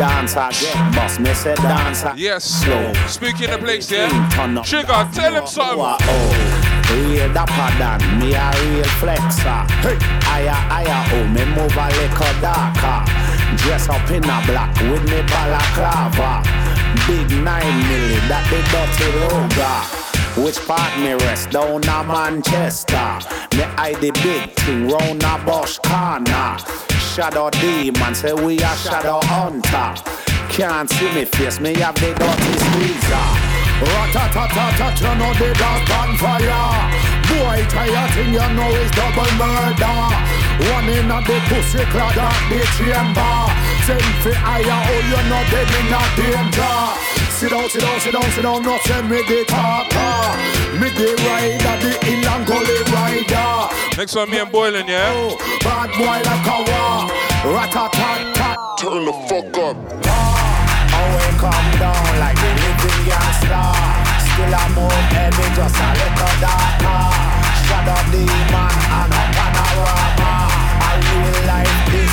Dance again, boss, me say dance again. Yes. Slow. Speaking of place, yeah. Turn up. Trigger, tell him something. Oh, oh. Real dapper than me a real flexer. Hey. Aya, aya, oh, me move a little darker. Dress up in a black with me balaclava. Big nine milli, that the dirty roga. Which part me rest down a Manchester? Me eye the big thing round a bush corner. Shadow demon say we a shadow hunter. Can't see me face, me have the dirty squeezer. Rat-a-tat-tat-tat, you know the dance on fire. Boy, tired thing you know is double murder. One in a the pussy clad at the chamber. Send for higher, oh you know them in a danger. Sit down, sit down, sit down, sit down, not send me the talker. Me the rider, the ill and gully rider. Next one, me and Boylan, yeah? Oh, bad boy like a war. Rat-a-tat-tat. Turn the fuck up. Ah, oh, we come down like the living gangster. Still a move heavy, just a little darker. Shadow demon and a panorama. A real life this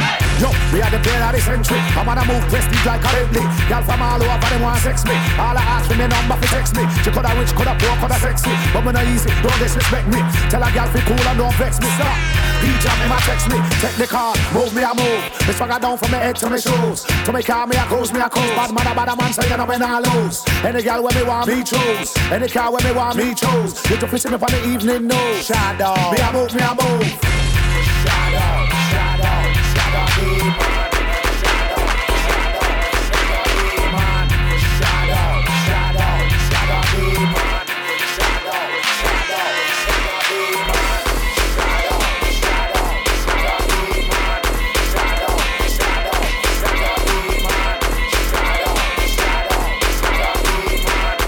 Yo, we are the player of the century. I'm on a move prestige like a Bentley. Girl from all over, them want sex me. All I ask for me number for text me. She coulda rich, coulda poor, coulda sexy. But me not easy, don't disrespect me. Tell a girl fi cool and don't vex me. Stop. He jam me, my text me. Take the car, move me, I move. Me swagger down from my head to my shoes. To me car, me a cruise, me a cruise. Bad man, a bad man, so you know when I lose. Any girl when me want me choose. Any car when me want me choose. You to fish me for the evening news. Shadow. Me a move, me a move. Shadow,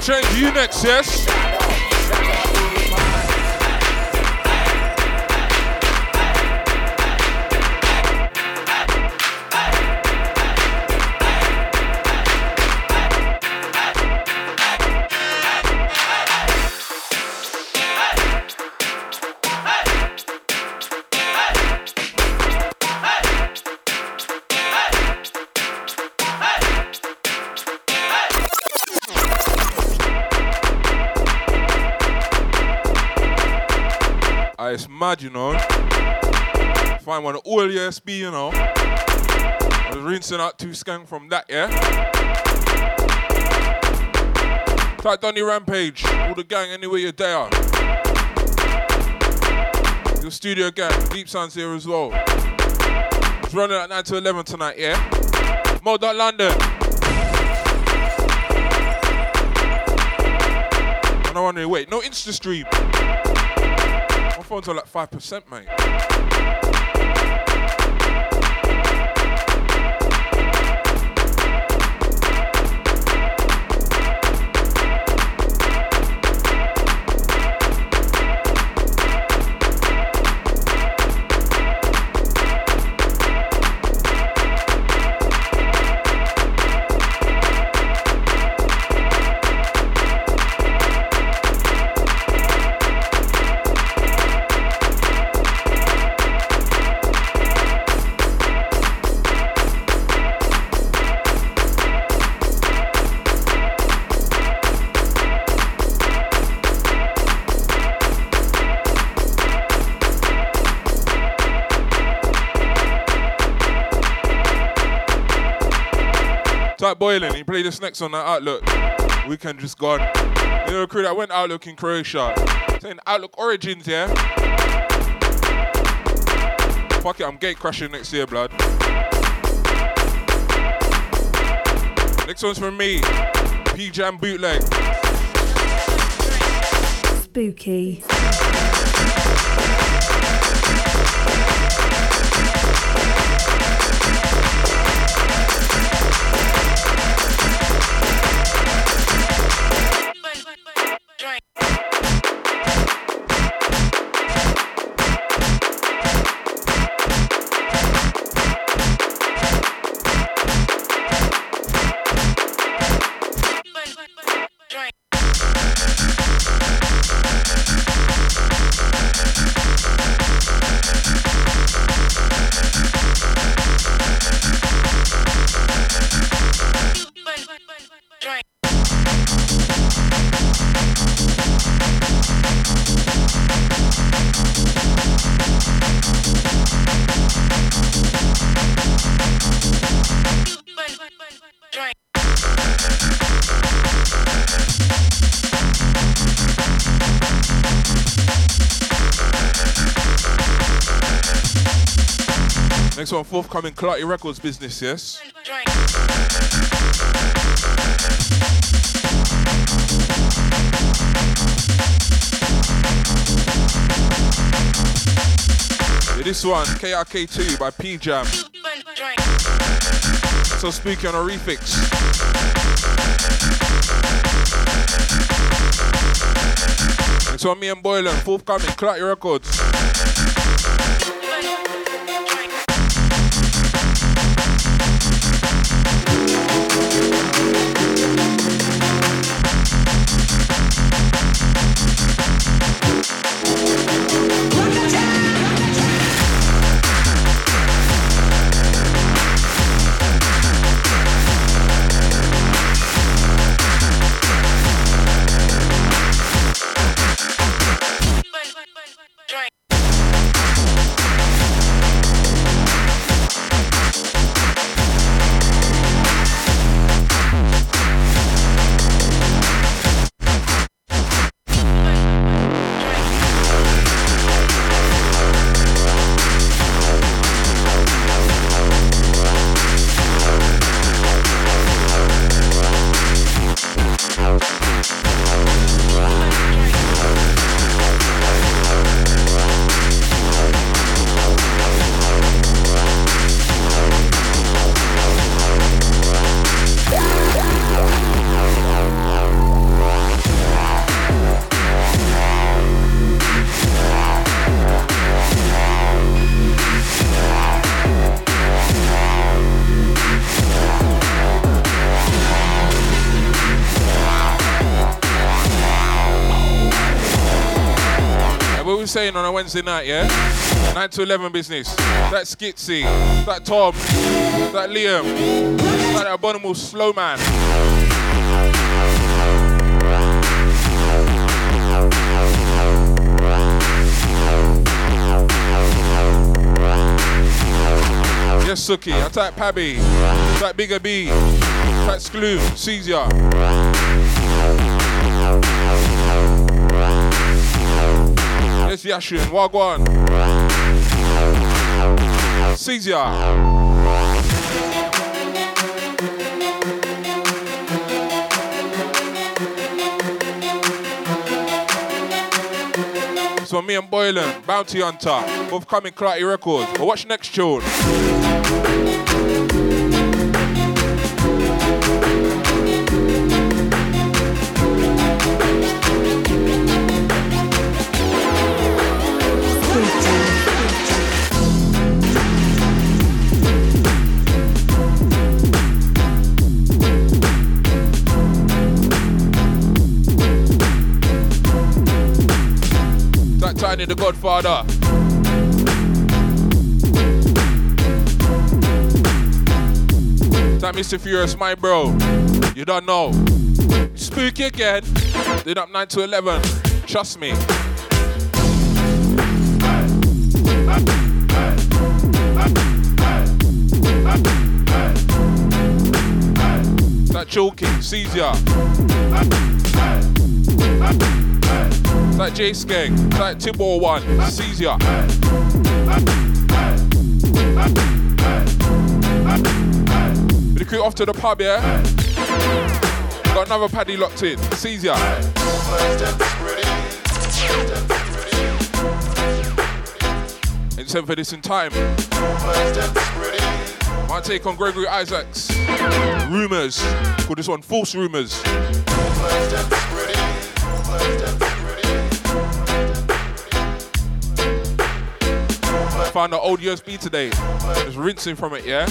Change you next, yes? It's mad, you know. Find one old USB, you know. I was rinsing out two skank from that, yeah. Type Donny Rampage, all the gang anywhere you're there. Your studio gang, Deep Sounds here as well. It's running at 9 to 11 tonight, yeah. Mod London. And wondering, wait, no Insta stream. My phone's on like 5%, mate. Type boiling. You play this next on that Outlook. Weekend just gone. You know, the crew that went Outlook in Croatia. Saying Outlook Origins, yeah? Fuck it, I'm gate crashing next year, blood. Next one's from me. P Jam bootleg. Spooky. Next forthcoming Clarty Records business, yes? Yeah, this one, KRK2 by P Jam. So spooky on a refix. One, me and Boylan, forthcoming Clarty Records. Wednesday night, yeah? 9 to 11 business. That Skitsy, that Tom, that Liam, that abominable slow man. Yes, Suki, attack Pabby, attack Bigger B, attack Skloom, Caesar. Yes, Yashin, Wagwan. Caesar. So me and Boylan, Bounty Hunter, both coming Clarty Records. But watch next tune. Tiny the Godfather. That Mr. Furious, my bro. You don't know. Spooky again. Did up 9 to 11. Trust me. That choking, Caesar. That J Skeng, that Tibor one, Caesar. The crew off to the pub, yeah? Got another paddy locked in. It's easier. In for this in time. My take on Gregory Isaacs. Rumors. Call this one false rumors. Found an old USB today. Just rinsing from it, yeah?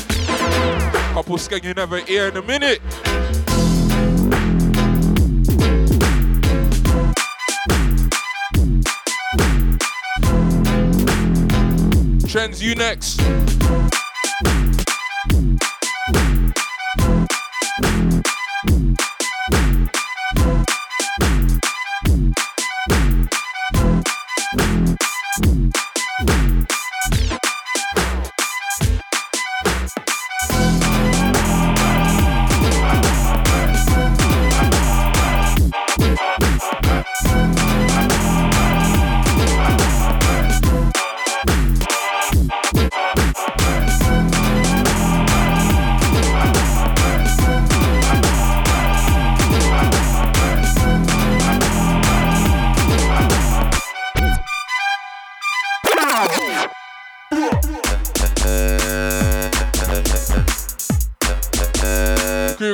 Couple skeg you never hear in a minute. Trends, you next.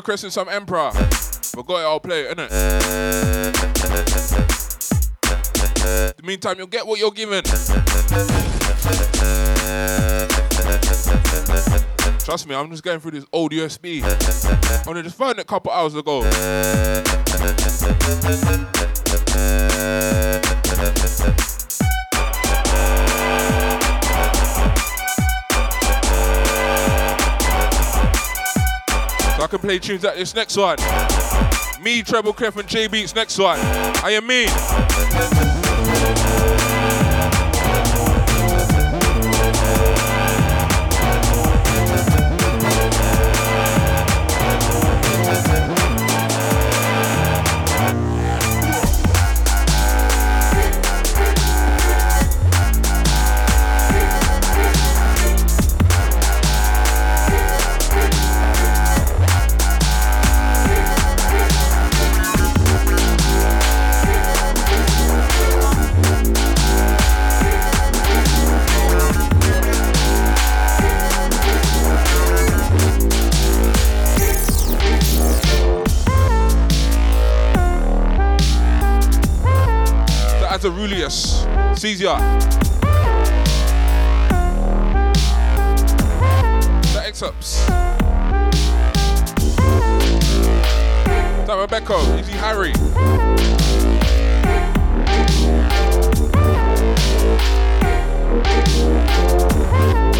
Crew requesting some Emperor. Forgot it, I'll play it, innit? In the meantime, you'll get what you're given. Trust me, I'm just going through this old USB. I only just found it a couple hours ago. Can play tunes like this next one. Me, Treble Clef, and J Beats next one. I am mean. Aurelius. Caesar. The X-Ups. That Rebecca. Easy Harry.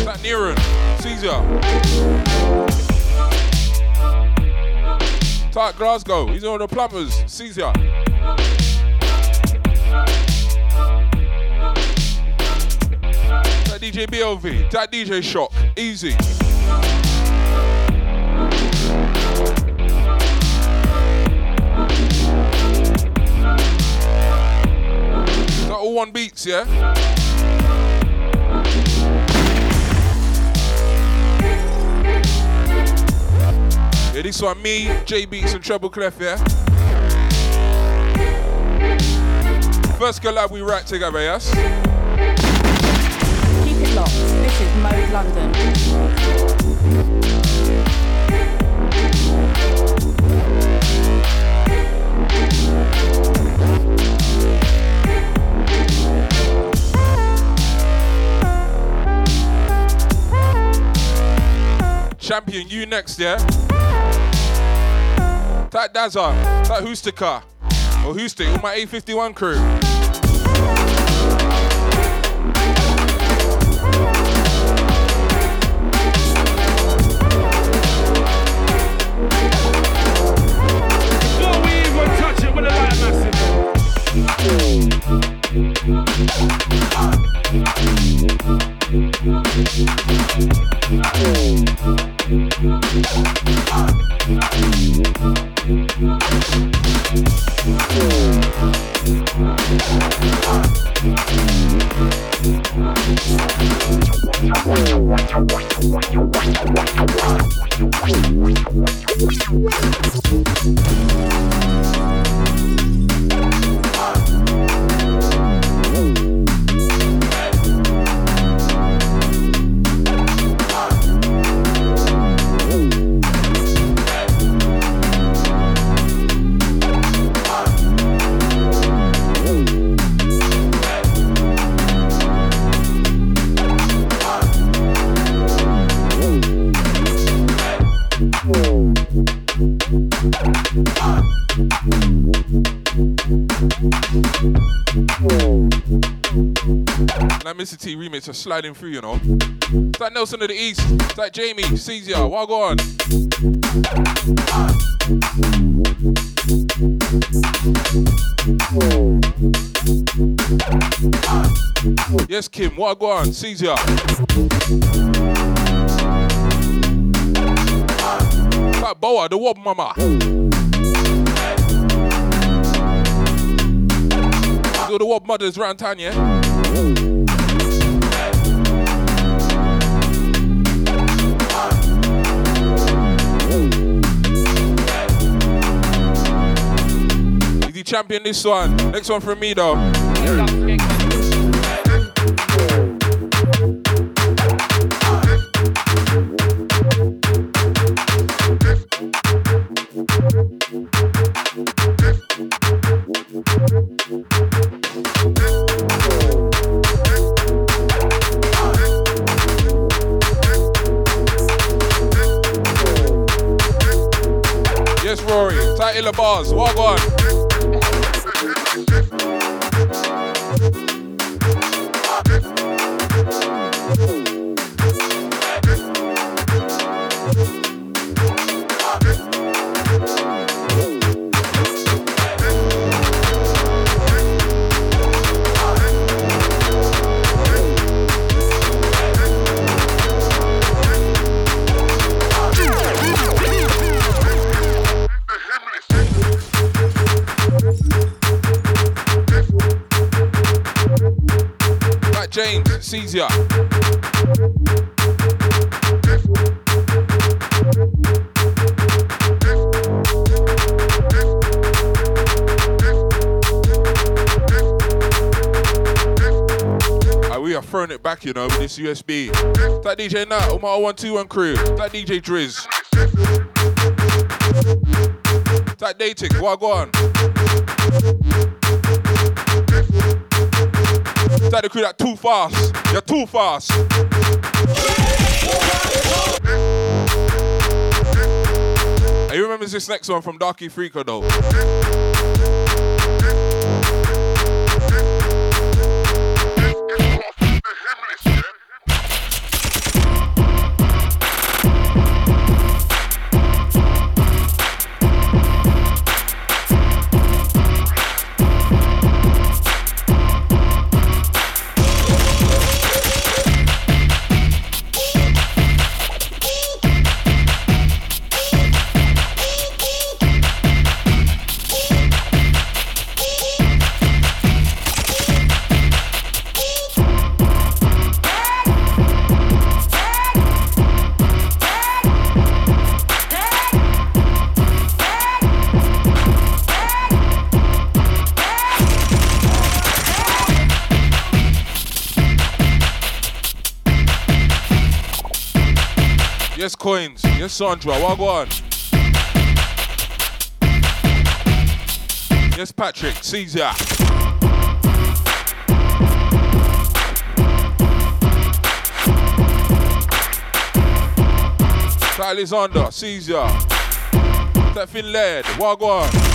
That Neron. Caesar. Tart Glasgow. He's all the plumbers. Caesar. DJ BLV, that DJ Shock, easy. Is That all one beats, yeah? Yeah, this one me, J Beats and Treble Clef, yeah? First collab we write together, yes? This is London. Champion, you next, yeah? That Dazza, that Hoostika, or Hoostik, all my A51 crew. Are sliding through, you know. It's like Nelson of the East. It's like Jamie, Caesar. What go on? Yes, Kim. What go on? Caesar. Like Boa, the Wob Mama. Do the Wob mothers round town, yeah? Champion this one? Next one from me though. This USB. That DJ Nat, my 0121 crew. That DJ Driz. That dating, what go on? That the crew that too fast. You're too fast. You remember this next one from Darky Freako though? Sandra. What on? Yes, Patrick. Caesar. Alexander. Caesar. That Finlad. What on?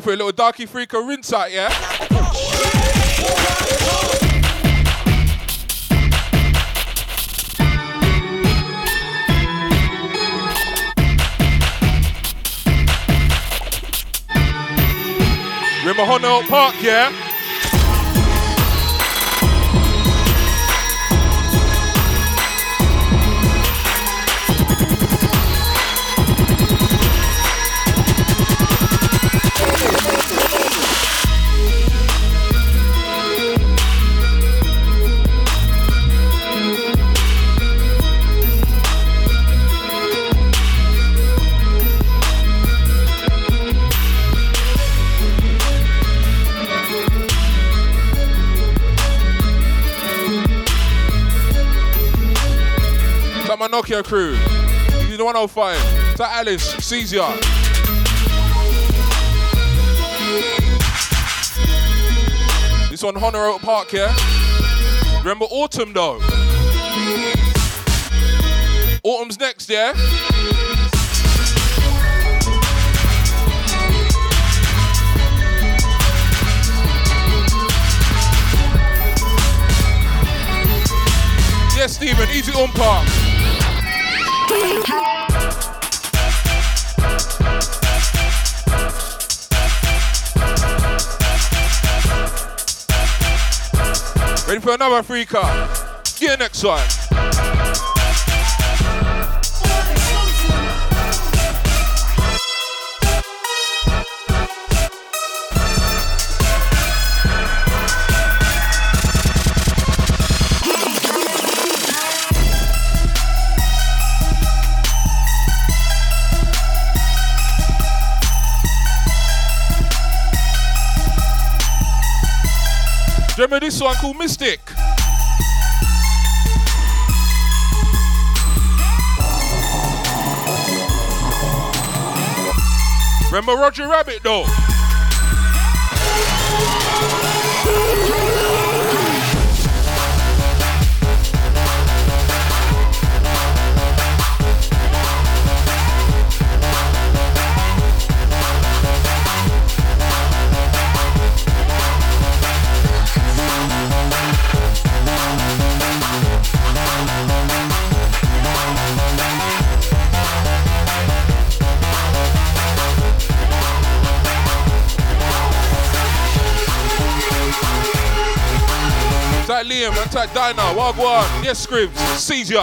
For a little darky freaker rinse out, yeah? Honor Oak Park, yeah? Nokia crew. You the 105. To Alice, Caesar. This on Honor Oak Park, yeah? Remember autumn though. Autumn's next, yeah? Yes, Stephen, easy on park. Ready for another free car? See you next time. Remember this one called Mystic? Remember Roger Rabbit though? That Dinah, Wagwan, yes, Scribs, Caesar.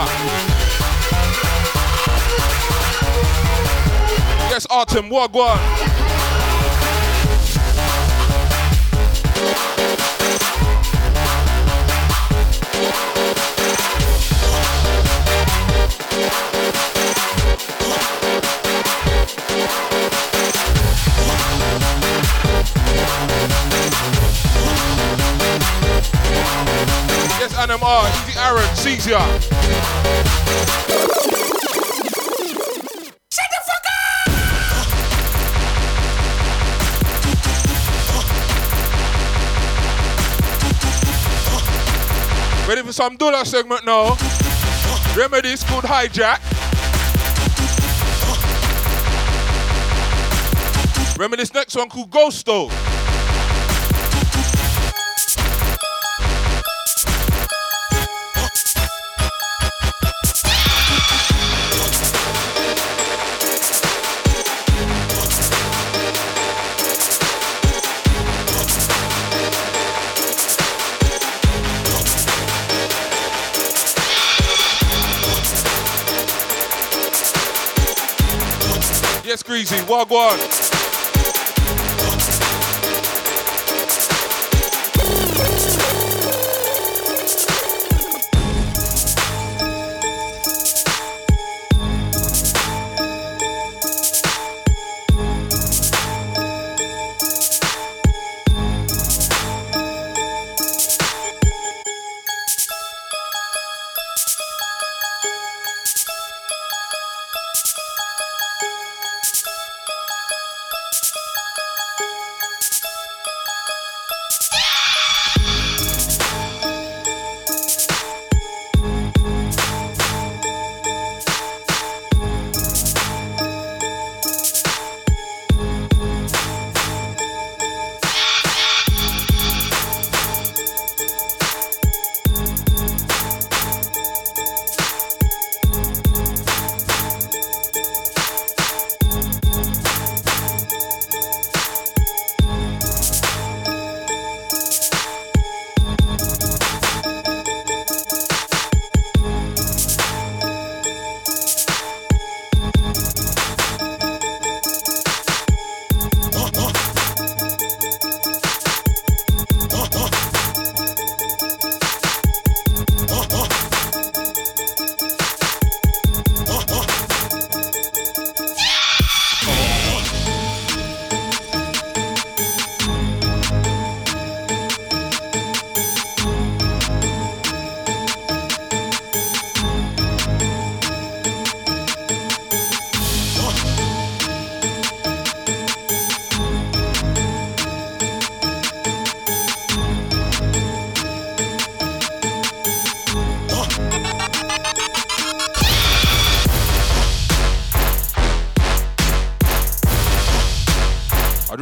Yes, Artem, Wagwan. Aaron, Caesar. Ready for some dollar segment now? Remember this called hijack? Remember this next one called Ghosto? Yes, Greasy, Wagwan.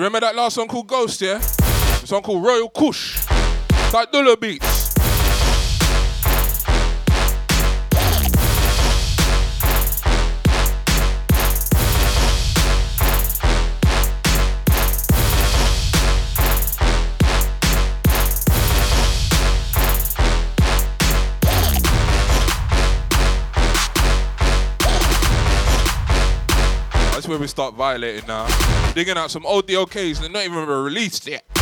Remember that last song called Ghost, yeah? Song called Royal Kush. It's like Dula Beats. We start violating now. Digging out some old DOKs that not even released yet.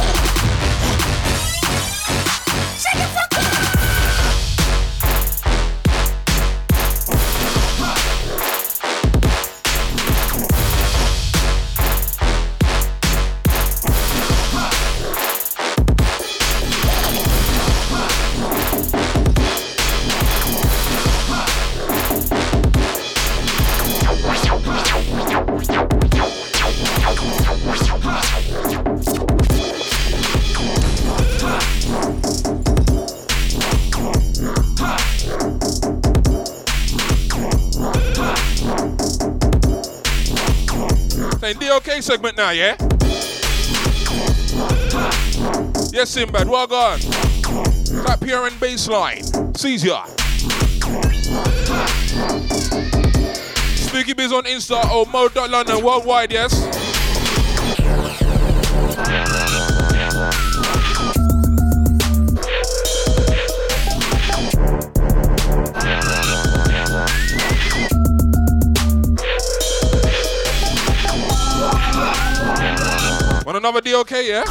Segment now, yeah? Yes, Simbad, well gone. That pure and baseline. Seize ya. Spooky Biz on Insta oh, or Mo.London worldwide, yes? Another DOK, yeah?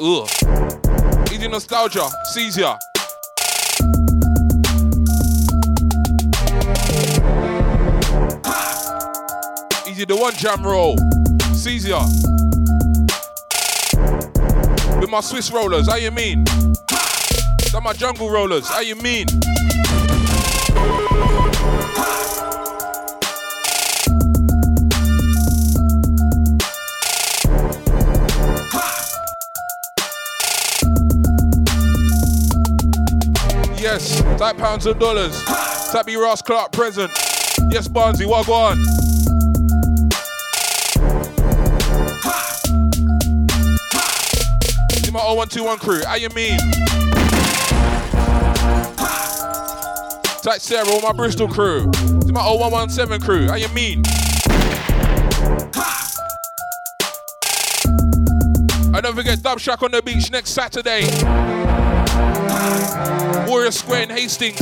Ugh. Easy nostalgia, seize ya. Easy the one jam roll, ya. With my Swiss rollers, how you mean? That my jungle rollers, how you mean? Yes, type pounds and dollars. B Ross Clark present. Yes, Barnsey, what go on? 0121 crew, how you mean? Type Sarah, all my Bristol crew. See my 0117 crew, how you mean? And don't forget Dub Shack on the beach next Saturday. Warrior Square in Hastings.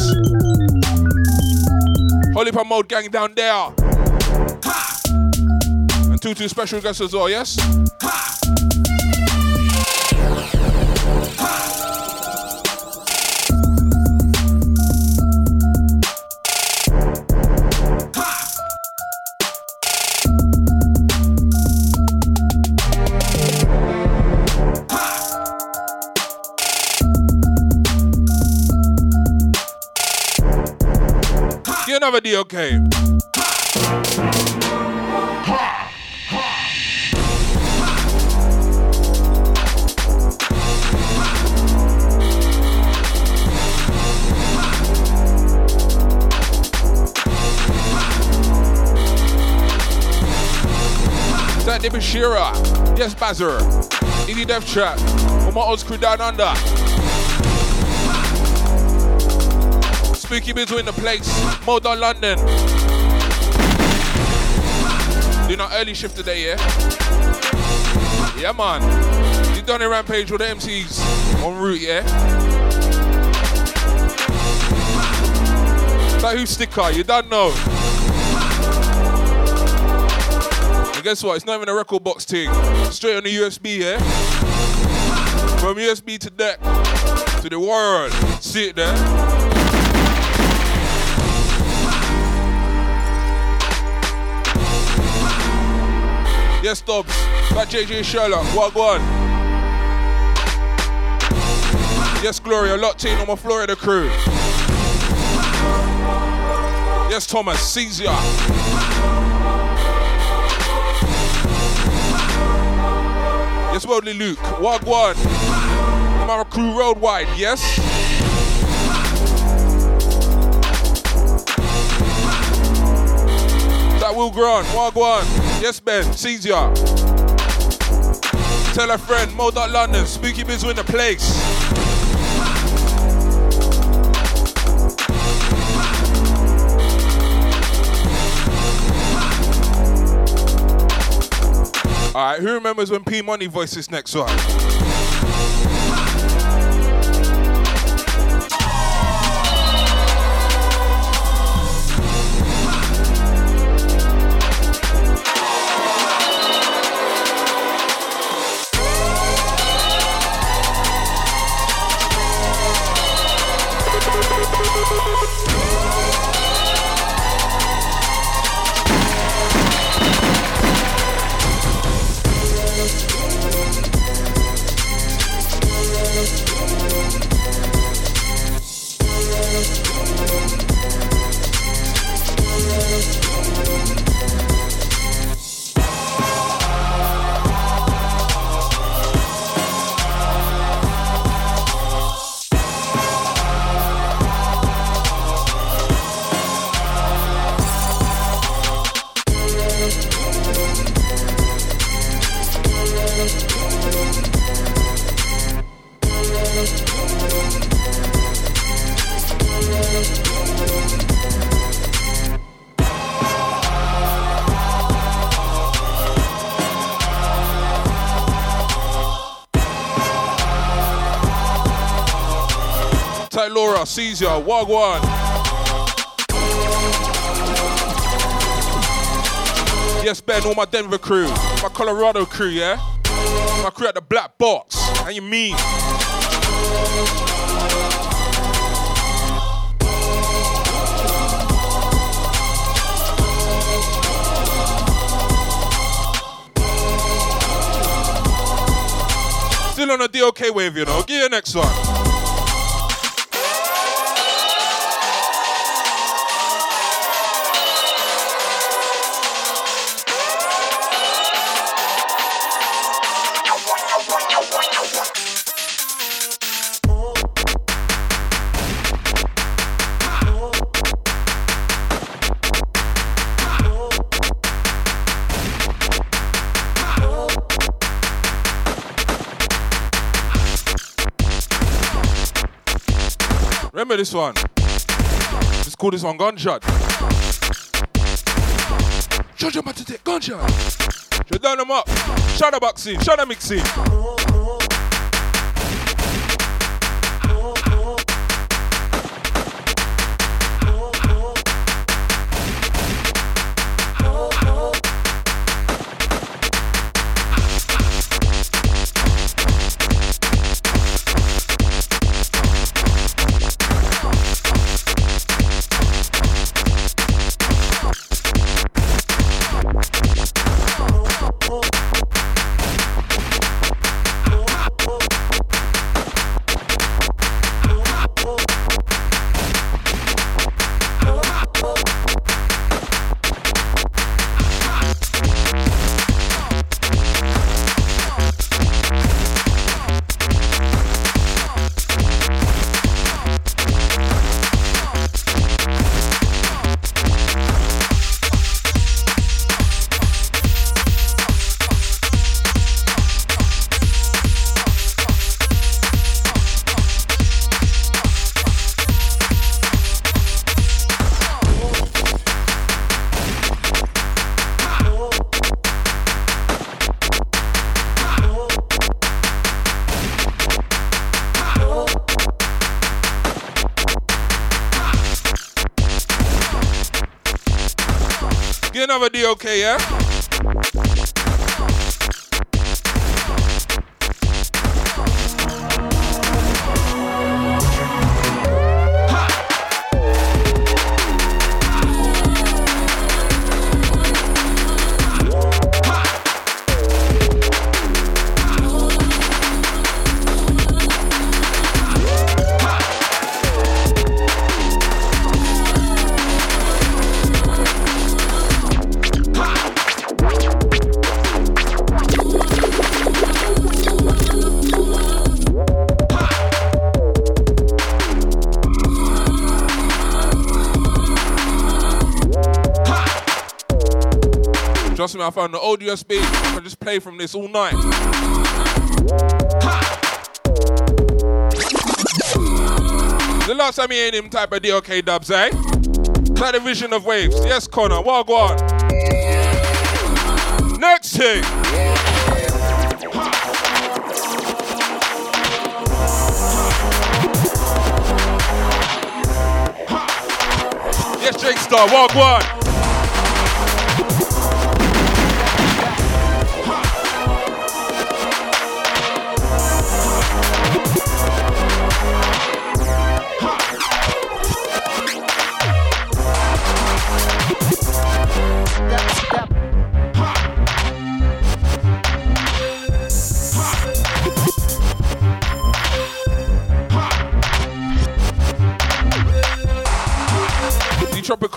Holy Mode gang down there. And two two special guests as well, yes? Another DOK. That name is Shira. Yes, Bazzer. Easy Death Chat. For my old crew down under. Spooky Bizzle in the place. Mode on London. Doing our early shift today, yeah? Yeah, man. You done a rampage with the MCs on route, yeah? Like who sticker? You don't know. And guess what? It's not even a record box thing. Straight on the USB, yeah? From USB to deck to the world. See it there? Yes, Dobbs. That JJ Sherlock. What one? Yes, Gloria. Locked in on my Florida crew. Yes, Thomas. Caesar. Yes, Worldly Luke. Wagwan. Mara Crew Roadwide, yes? Will Grant. Wagwan. Yes, Ben. Sees ya. Tell a friend. Mo. London. Spooky Biz in the place. Alright, who remembers when P Money voiced this next one? Laura, Caesar, Wagwan. Yes, Ben, all my Denver crew, my Colorado crew, yeah? My crew at the Black Box. How you mean? Still on a DOK wave, you know. Give you next one. This one? Let's call this one Gunshot. Your mouth to take gunshot. Shut down them up. The boxing. The mixing. Me, I found the old USB. I can just play from this all night. The last time you heard him type of DOK dubs, eh? That the vision of waves. Yes, Connor. Well, go on. Next thing. Yes, Jake Star. Well, go on.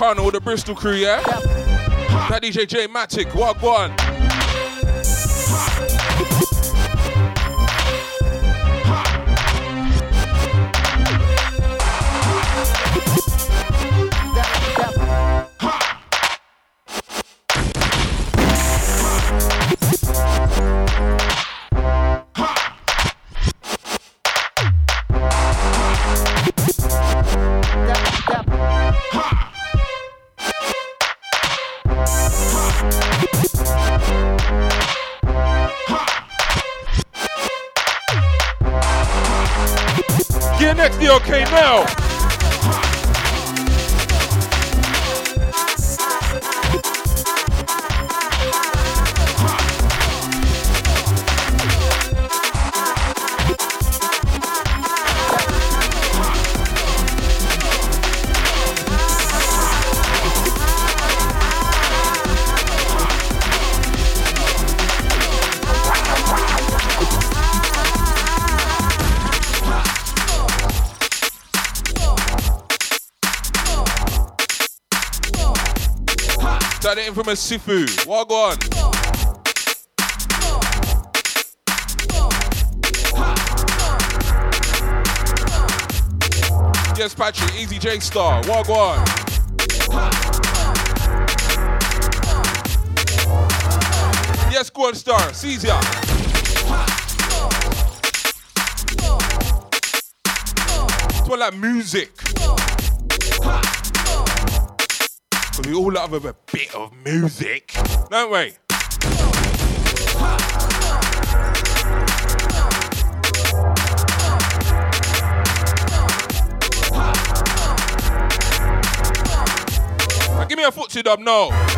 With the Bristol crew, yeah? That DJ J Matic, what Sifu. Go on? Yes, Patrick, Easy J Star. Go on? Yes, go on, Star. Ya. It's more like music. But we all love a bit of music, don't we? Now give me a footsie dub, no.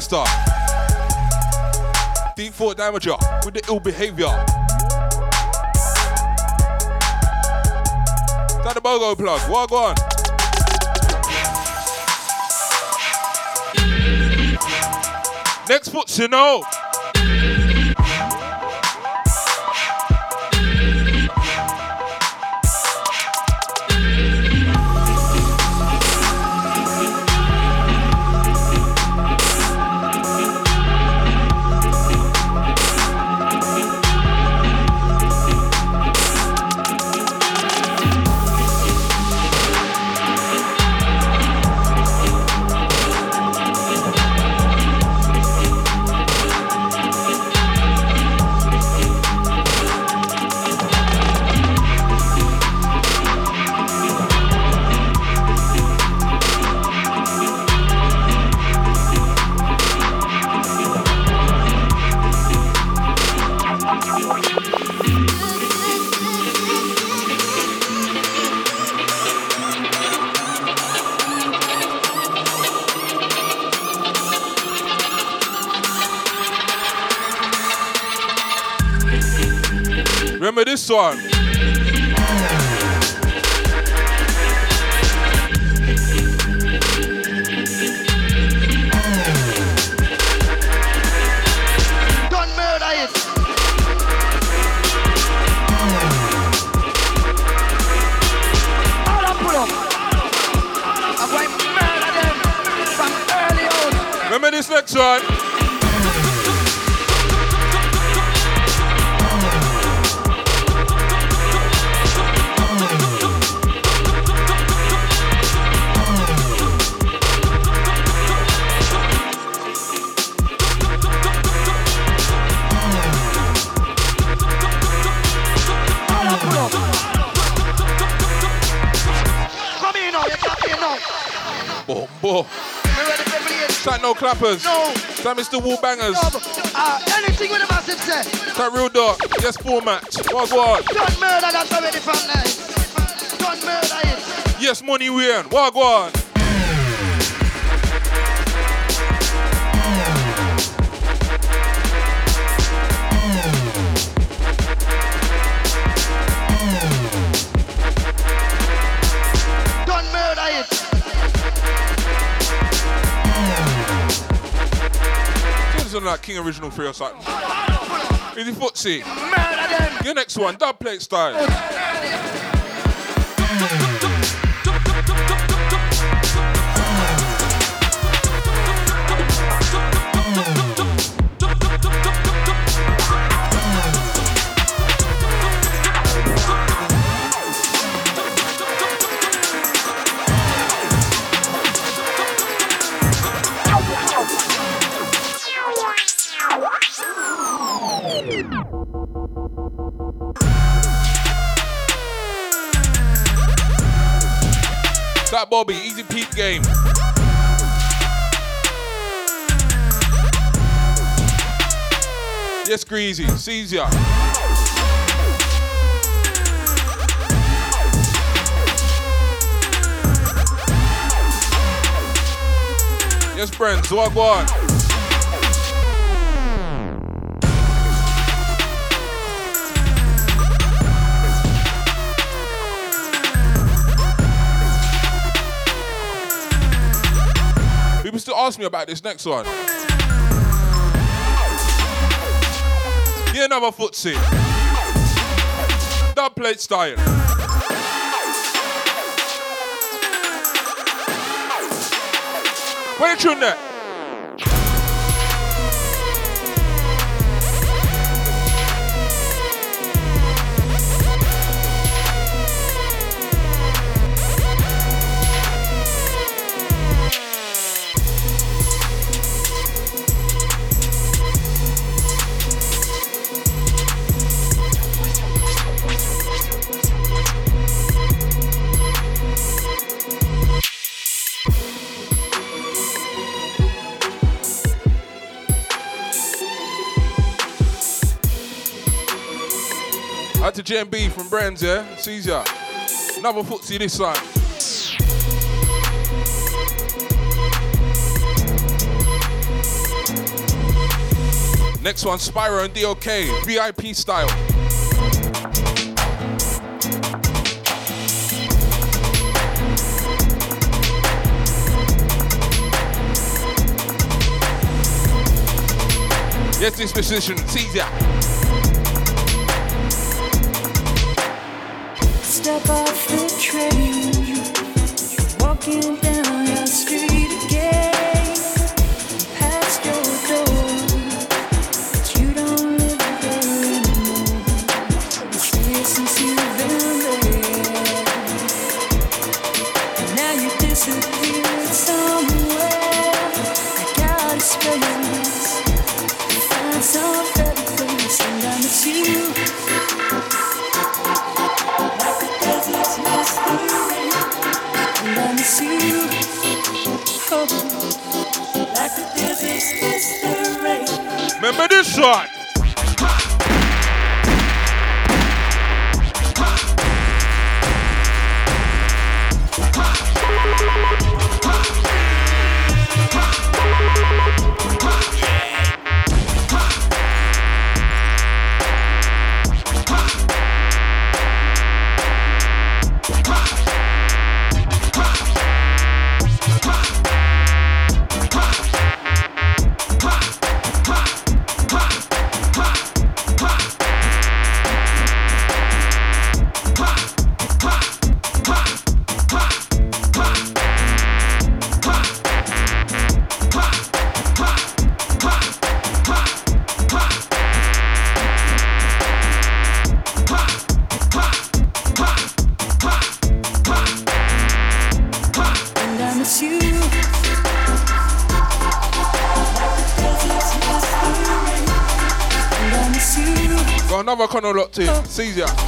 Master. Deep Fort Damager with the ill behavior. That the BOGO plug. Go on? Next foot, you know. From early out. Remember this next one? Boom, boom. Ready to play it? That no clappers. No. That Mr. Wall Bangers. No, uh, anything with a massive say. That real dog. Yes, format. What one? Done murder that's already from. Done murder it. Yes, money win. What one? Is like King Original 3 or something. Easy footsie. Your next one, dub plate style. Bobby, easy peep game. Yes, Greasy, sees ya. Yes, Brent, Zwagwan. Ask me about this next one. Yeah, another footsie. Dub plate style. Where you tune there? To JMB from Brands, yeah? Sees ya. Another footsie this time. Next one, Spyro and DOK, VIP style. Yes, this position, sees ya. Off the train. Walking down Remember locked in.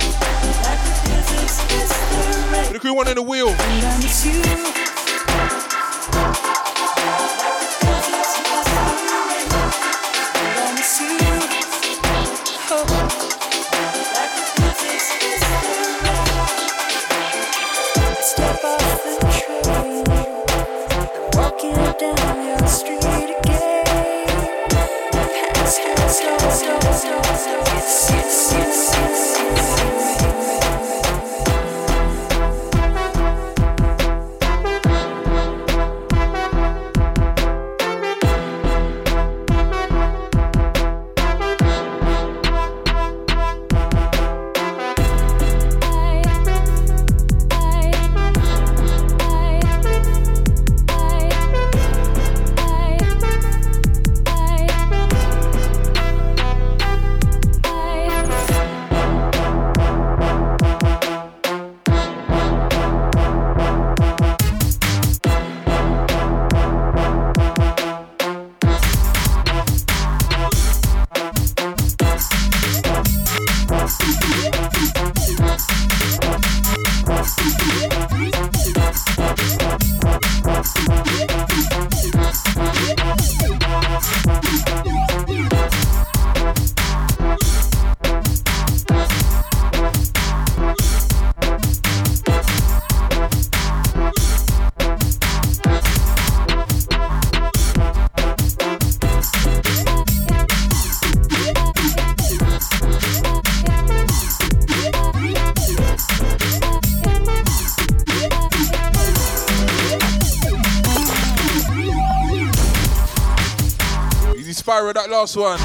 That last one.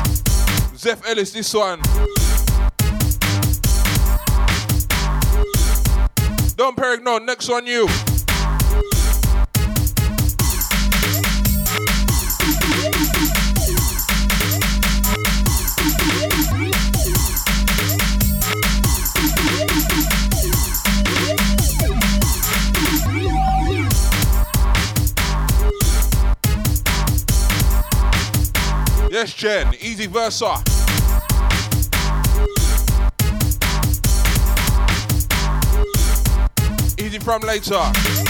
Zeph Ellis, this one. Don't Perry, no, next one you. Versa. Easy from later.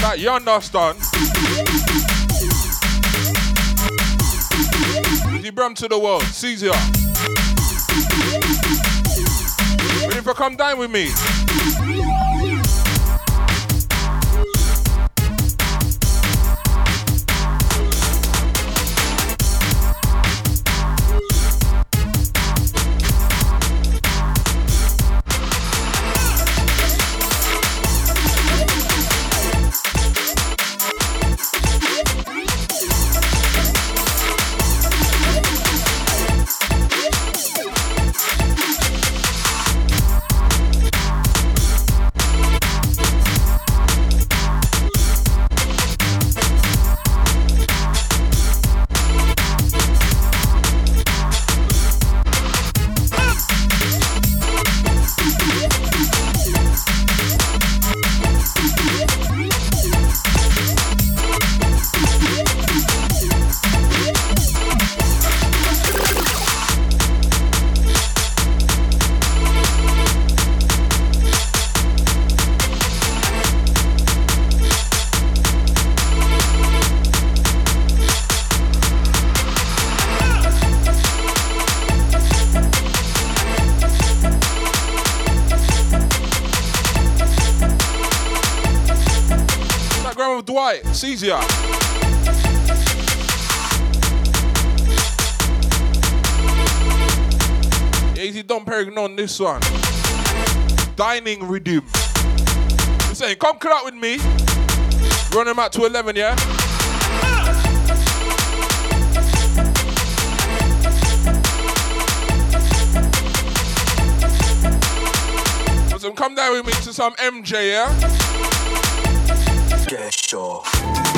That you understand. Easy brum to the world. Caesar. Ready for come dine with me? Dwight. Caesar. Easy Don Perignon on this one. Dining Redeem. I'm saying, come cut out with me. Run them out to 11, yeah? Come down with me to some MJ, yeah? Get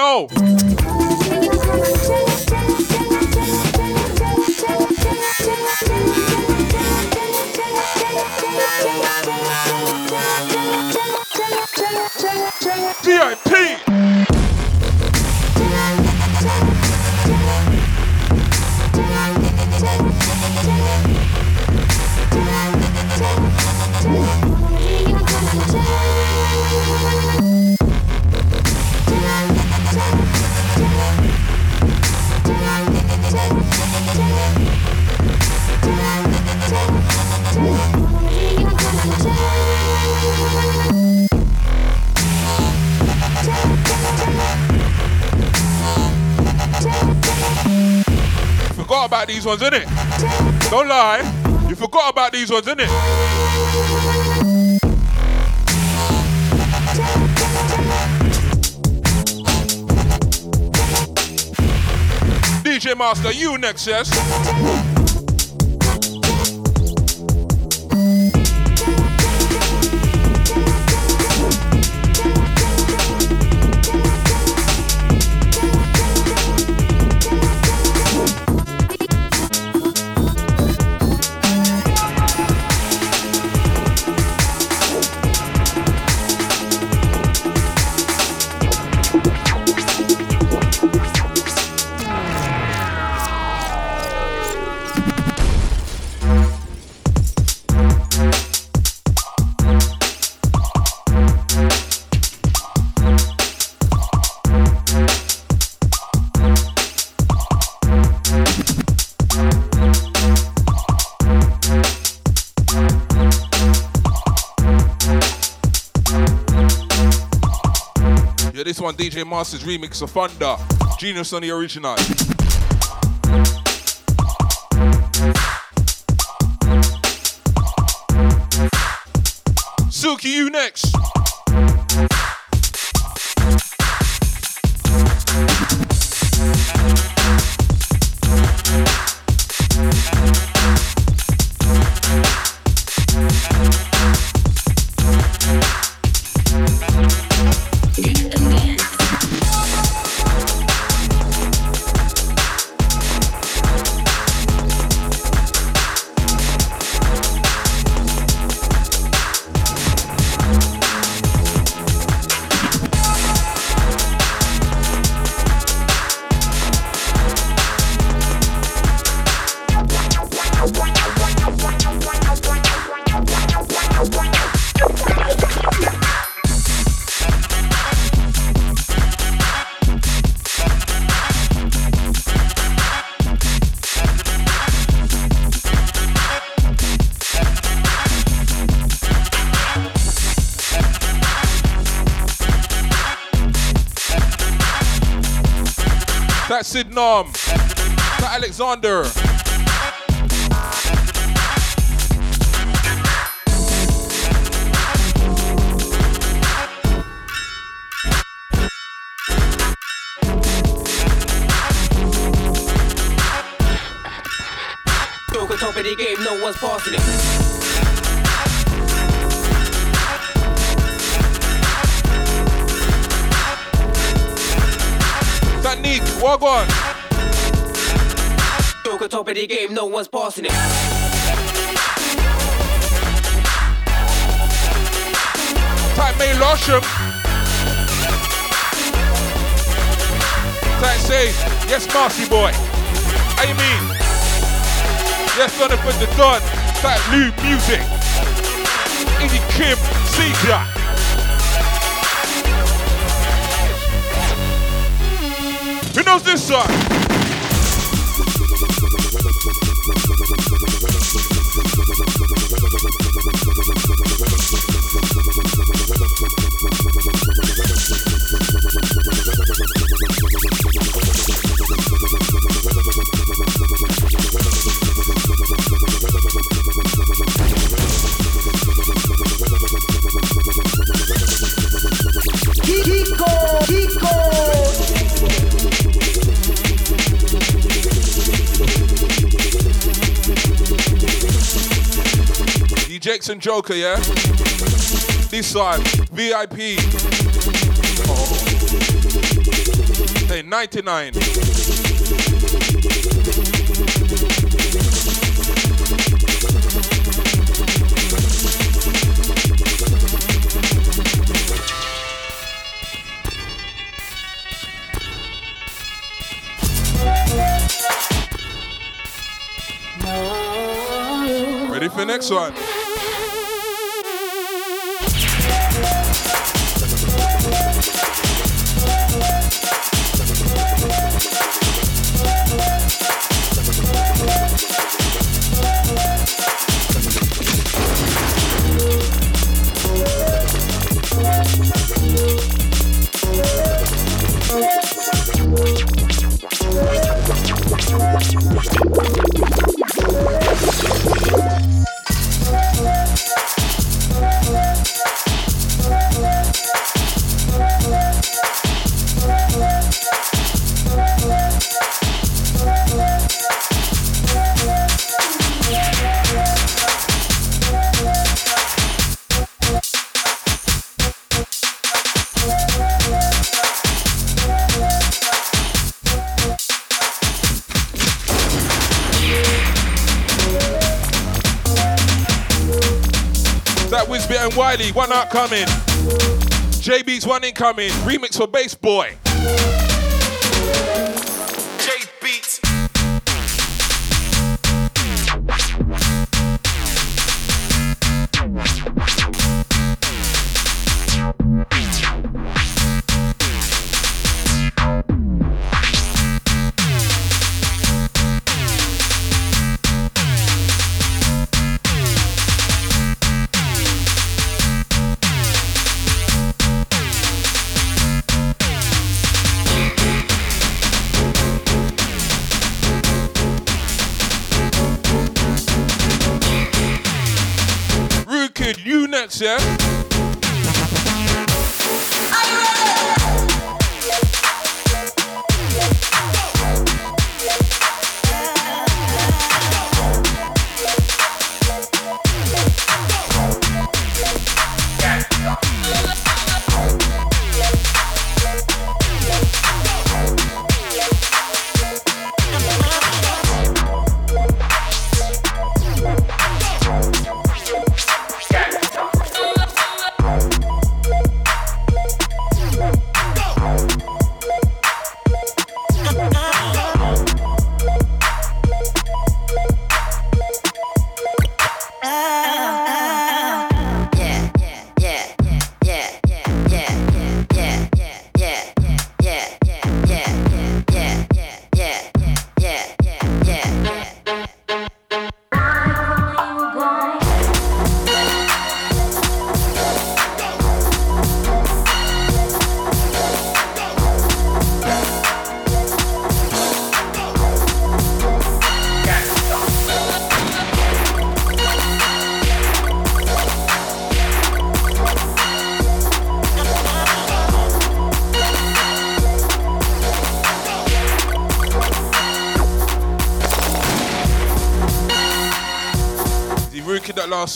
sure. These ones, innit? Don't lie. You forgot about these ones, innit? DJ Master, you next, yes? DJ Master's remix of Thunder. Genius on the original. That's Sid Nom. That Alexander. The game, no one's passing it. Walk on. Joker top of the game, no one's passing it. Type May Losham. Type say, yes, Marcy boy. How you mean? Yes, gonna put the gun. Type new music. Eddie Kim. Who knows this song? D Jackson Joker, yeah? This side, VIP. Oh. Hey, 99. Ready for next one? That Wizbit and Wiley, one out coming. JB's one incoming. Remix for Bass Boy.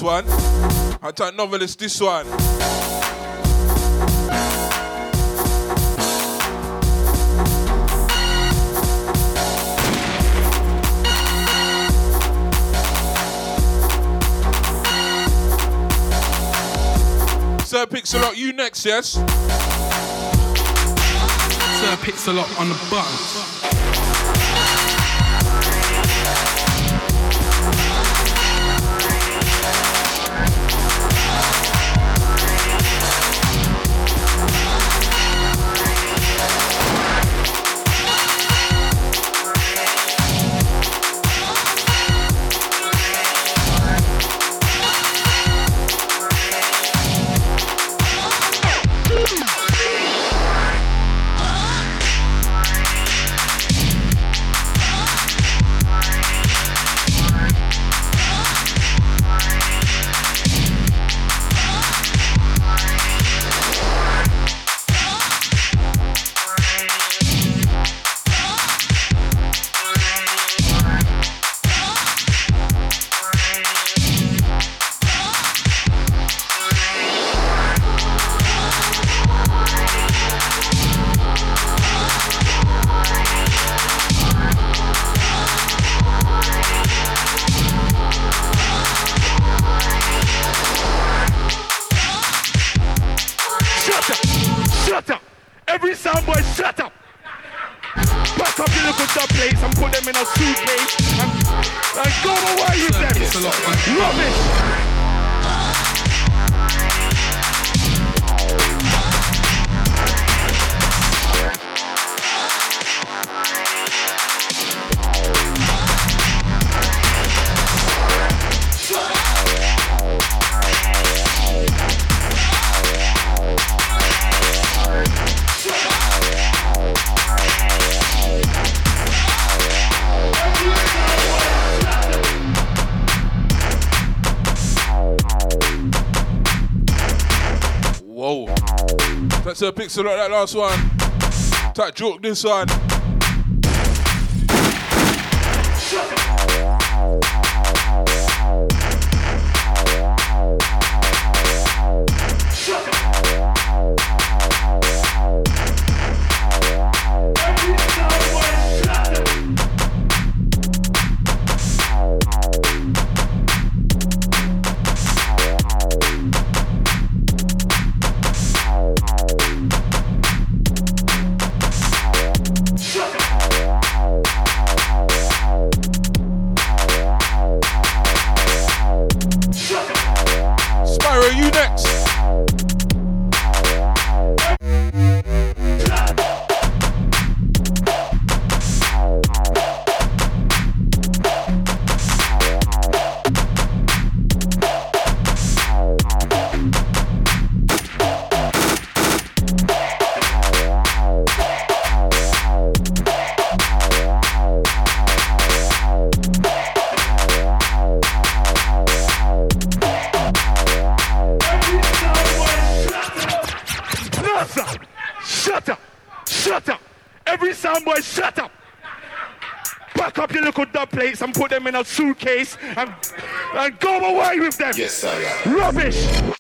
One. I type novelist, this one. Sir Pixelot, you next, yes? Sir Pixelot on the button. Them in a suitcase and, and go away with them. Rubbish. That's a pixel like that last one. That joke this one. In a suitcase and, and go away with them. Yes, sir. Rubbish.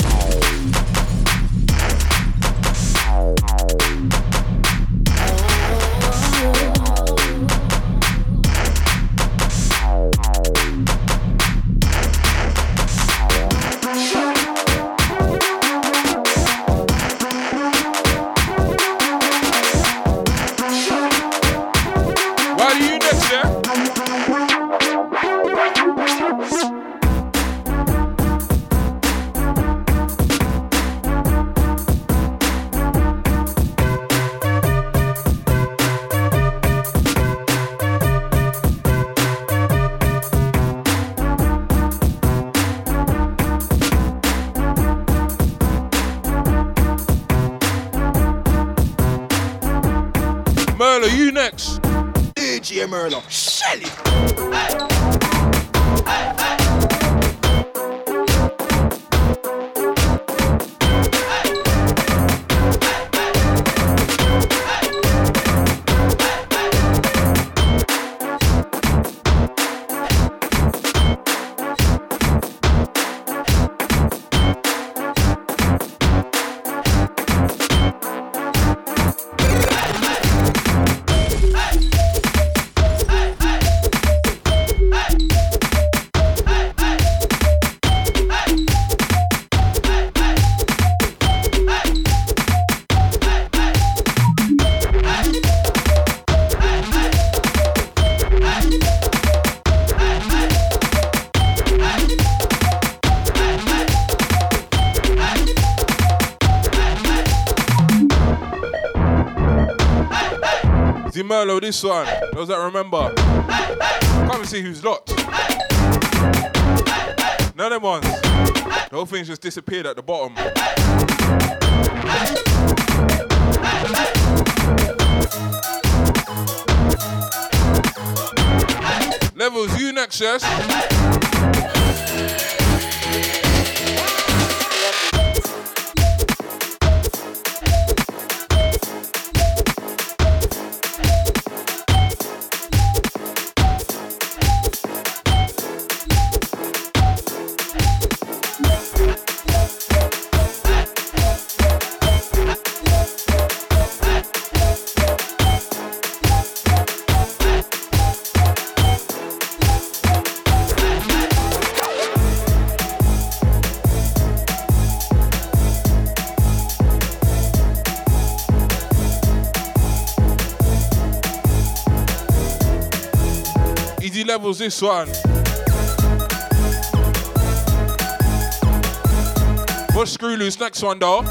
This one. Those that remember. Come and see who's locked. None of them ones. The whole thing's just disappeared at the bottom. Levels, you next, yes? Levels this one. What's screw loose next one though?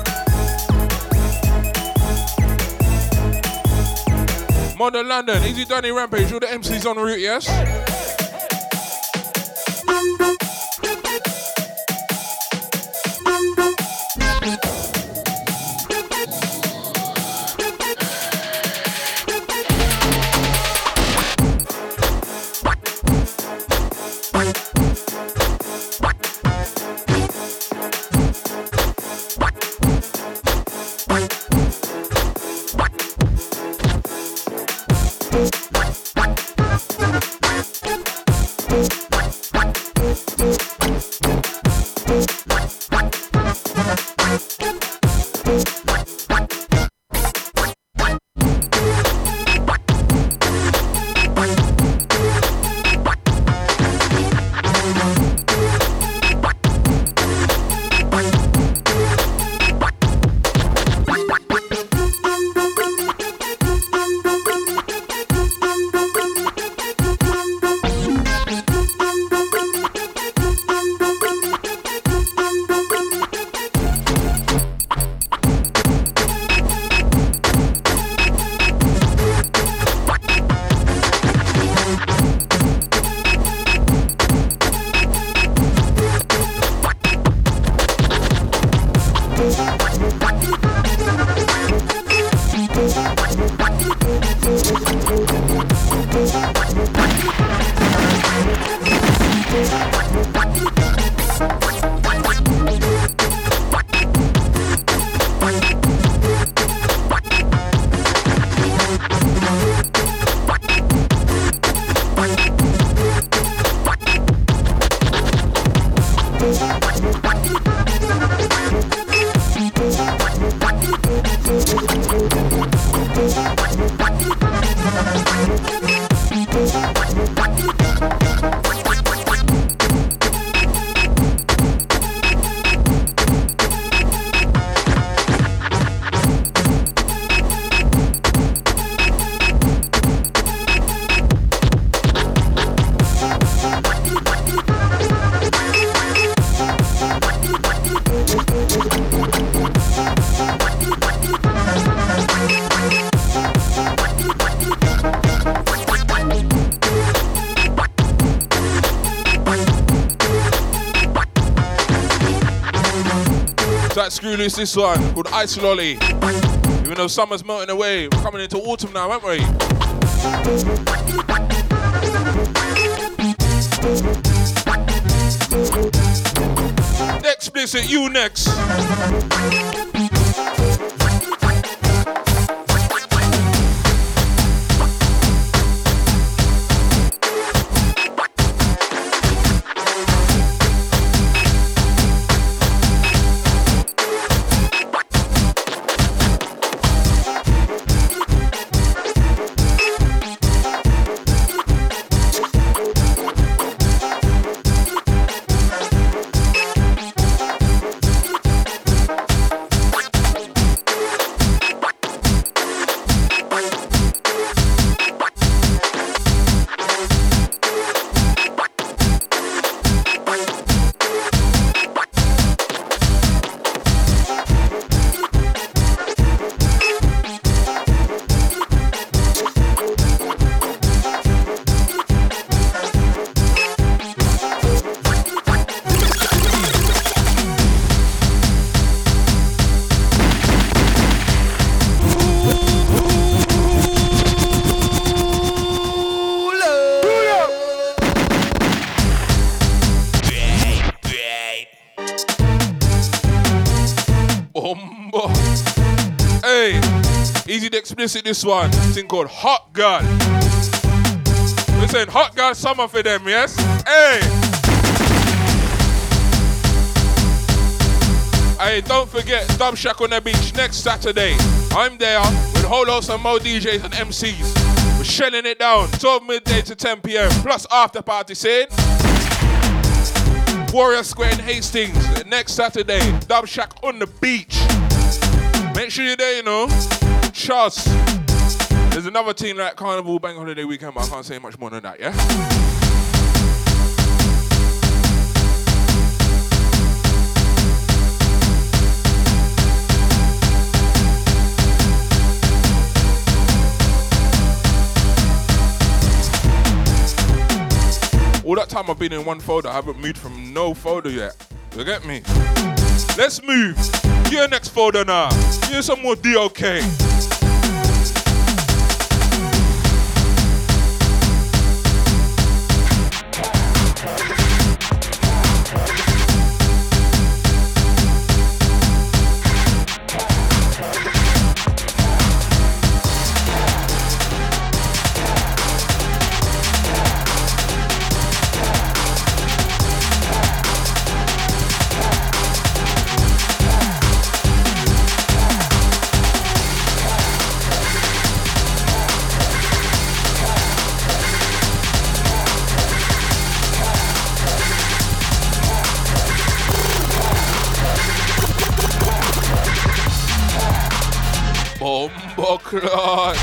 Modern London, Easy Danny Rampage, all the MCs on route, yes? That this one called Ice Lolly. Even though summer's melting away, we're coming into autumn now, aren't we? Explicit, you next. To explicit this one. Thing called Hot Girl. Listen, Hot Girl summer for them, yes? Hey. Hey, don't forget Dub Shack on the beach next Saturday. I'm there with whole host of more DJs and MCs. We're shelling it down 12 midday to 10 p.m. plus after party scene. Warrior Square in Hastings next Saturday. Dub Shack on the beach. Make sure you're there, you know. Trust. There's another team like Carnival Bank Holiday Weekend, but I can't say much more than that, yeah? All that time I've been in one folder, I haven't moved from no folder yet. You get me? Let's move. Your next folder now. Here's some more DOK. Bombo clot.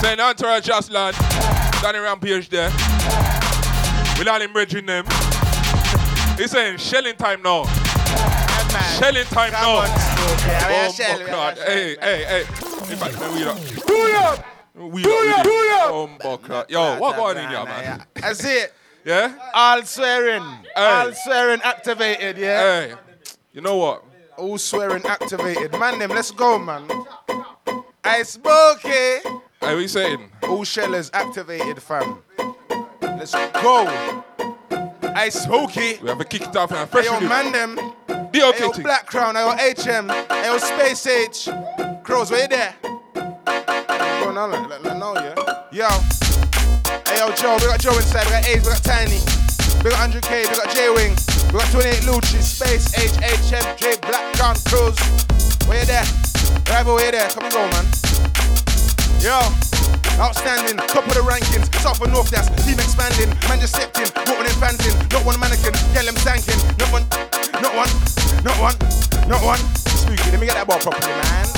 Saying entourage just land. Danny Rampage there. We're not in bridging them. He's saying shelling time now. Shelling time now. Bombo oh, clot. Hey, hey, hey. In fact, man, we up. Do up! We Do up. up! we Do up! Bombo clot. Yo, what going in here, man? I see it. Yeah? All swearing. All swearing activated, yeah? Hey, you know what? All swearing activated. Man, them, let's go, man. I Smokey. Hey, what you saying? All shellers activated, fam. Let's go. I Smokey. We have a kick it off now. Fresh Ayo, release. Man, them. DOK Ayo, thing. Black Crown. I Ayo, HM. Ayo, Space Age. Crows, where you there? Go on, let, let, let know, yeah? Yo. Ayo, Joe. We got Joe inside. We got Ace. We got Tiny. We got 100K. We got J-Wing. We got 28 Lucci. Space Age. HM. J. Black Crown. Crows. Where you there? Where you there? Come and go, man. Yo, outstanding, top of the rankings, South and North, that's team expanding, man just stepped in, walking in fanting, not one mannequin, get them sanking, not one, not one, not one, not one. Spooky, let me get that ball properly, man.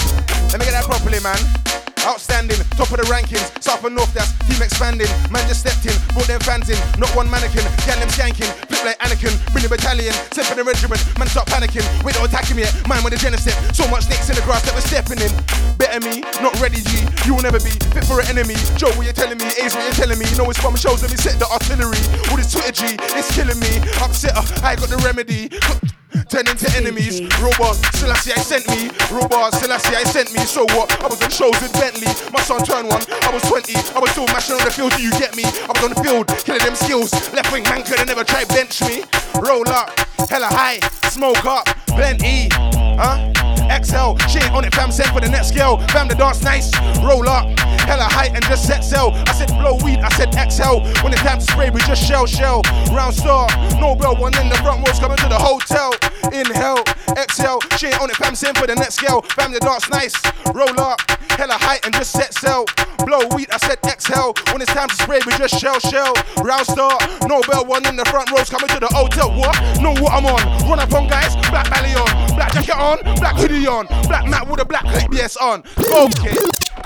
Let me get that properly, man. Outstanding, top of the rankings, South and North, that's team expanding, man just stepped in, brought them fans in, not one mannequin, get them skanking, flip like Anakin, bring the battalion, step in the regiment, man stop panicking, wait not attacking me yet, man with a genocide, so much snakes in the grass that we're stepping in, better me, not ready G, you will never be fit for an enemy, Joe what you telling me, A's what you telling me, you know it's from shows, let me set the artillery, all this Twitter G, it's killing me, upsetter, I ain't got the remedy, Turn into enemies. Robot, Selassie, I sent me. Robot, Selassie, I sent me. So what? I was on shows with Bentley. My son turned one. I was 20. I was still mashing on the field. Do you get me? I was on the field, killing them skills. Left wing man could have never tried bench me. Roll up, hella high, smoke up, blend E. Huh? XL, she ain't on it, fam. Send for the next scale. Fam, the dance nice. Roll up, hella height and just set sail. I said blow weed, I said XL. When it's time to spray, we just shell shell. Round star, Nobel one in the front rows coming to the hotel. Inhale, exhale, she ain't on it, fam. Send for the next scale. Fam, the dance nice. Roll up, hella height and just set sail. Blow weed, I said exhale. When it's time to spray, we just shell shell. Round star, Nobel one in the front rows coming to the hotel. What? Know what I'm on? Run up on guys, black belly on, black jacket on, black hoodie on, black mat with a black ABS on. Okay,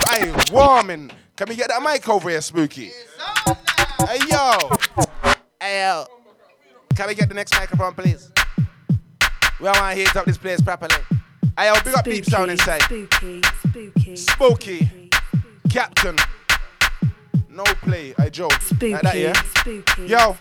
I warming. Can we get that mic over here, Spooky? Hey yo, hey yo. Can we get the next microphone, please? We want to heat up this place properly. Hey yo, big up Deep Sound inside. Spooky, spooky, Spooky, Captain. No play, hey Joe. Like that, yeah? spooky. Yo,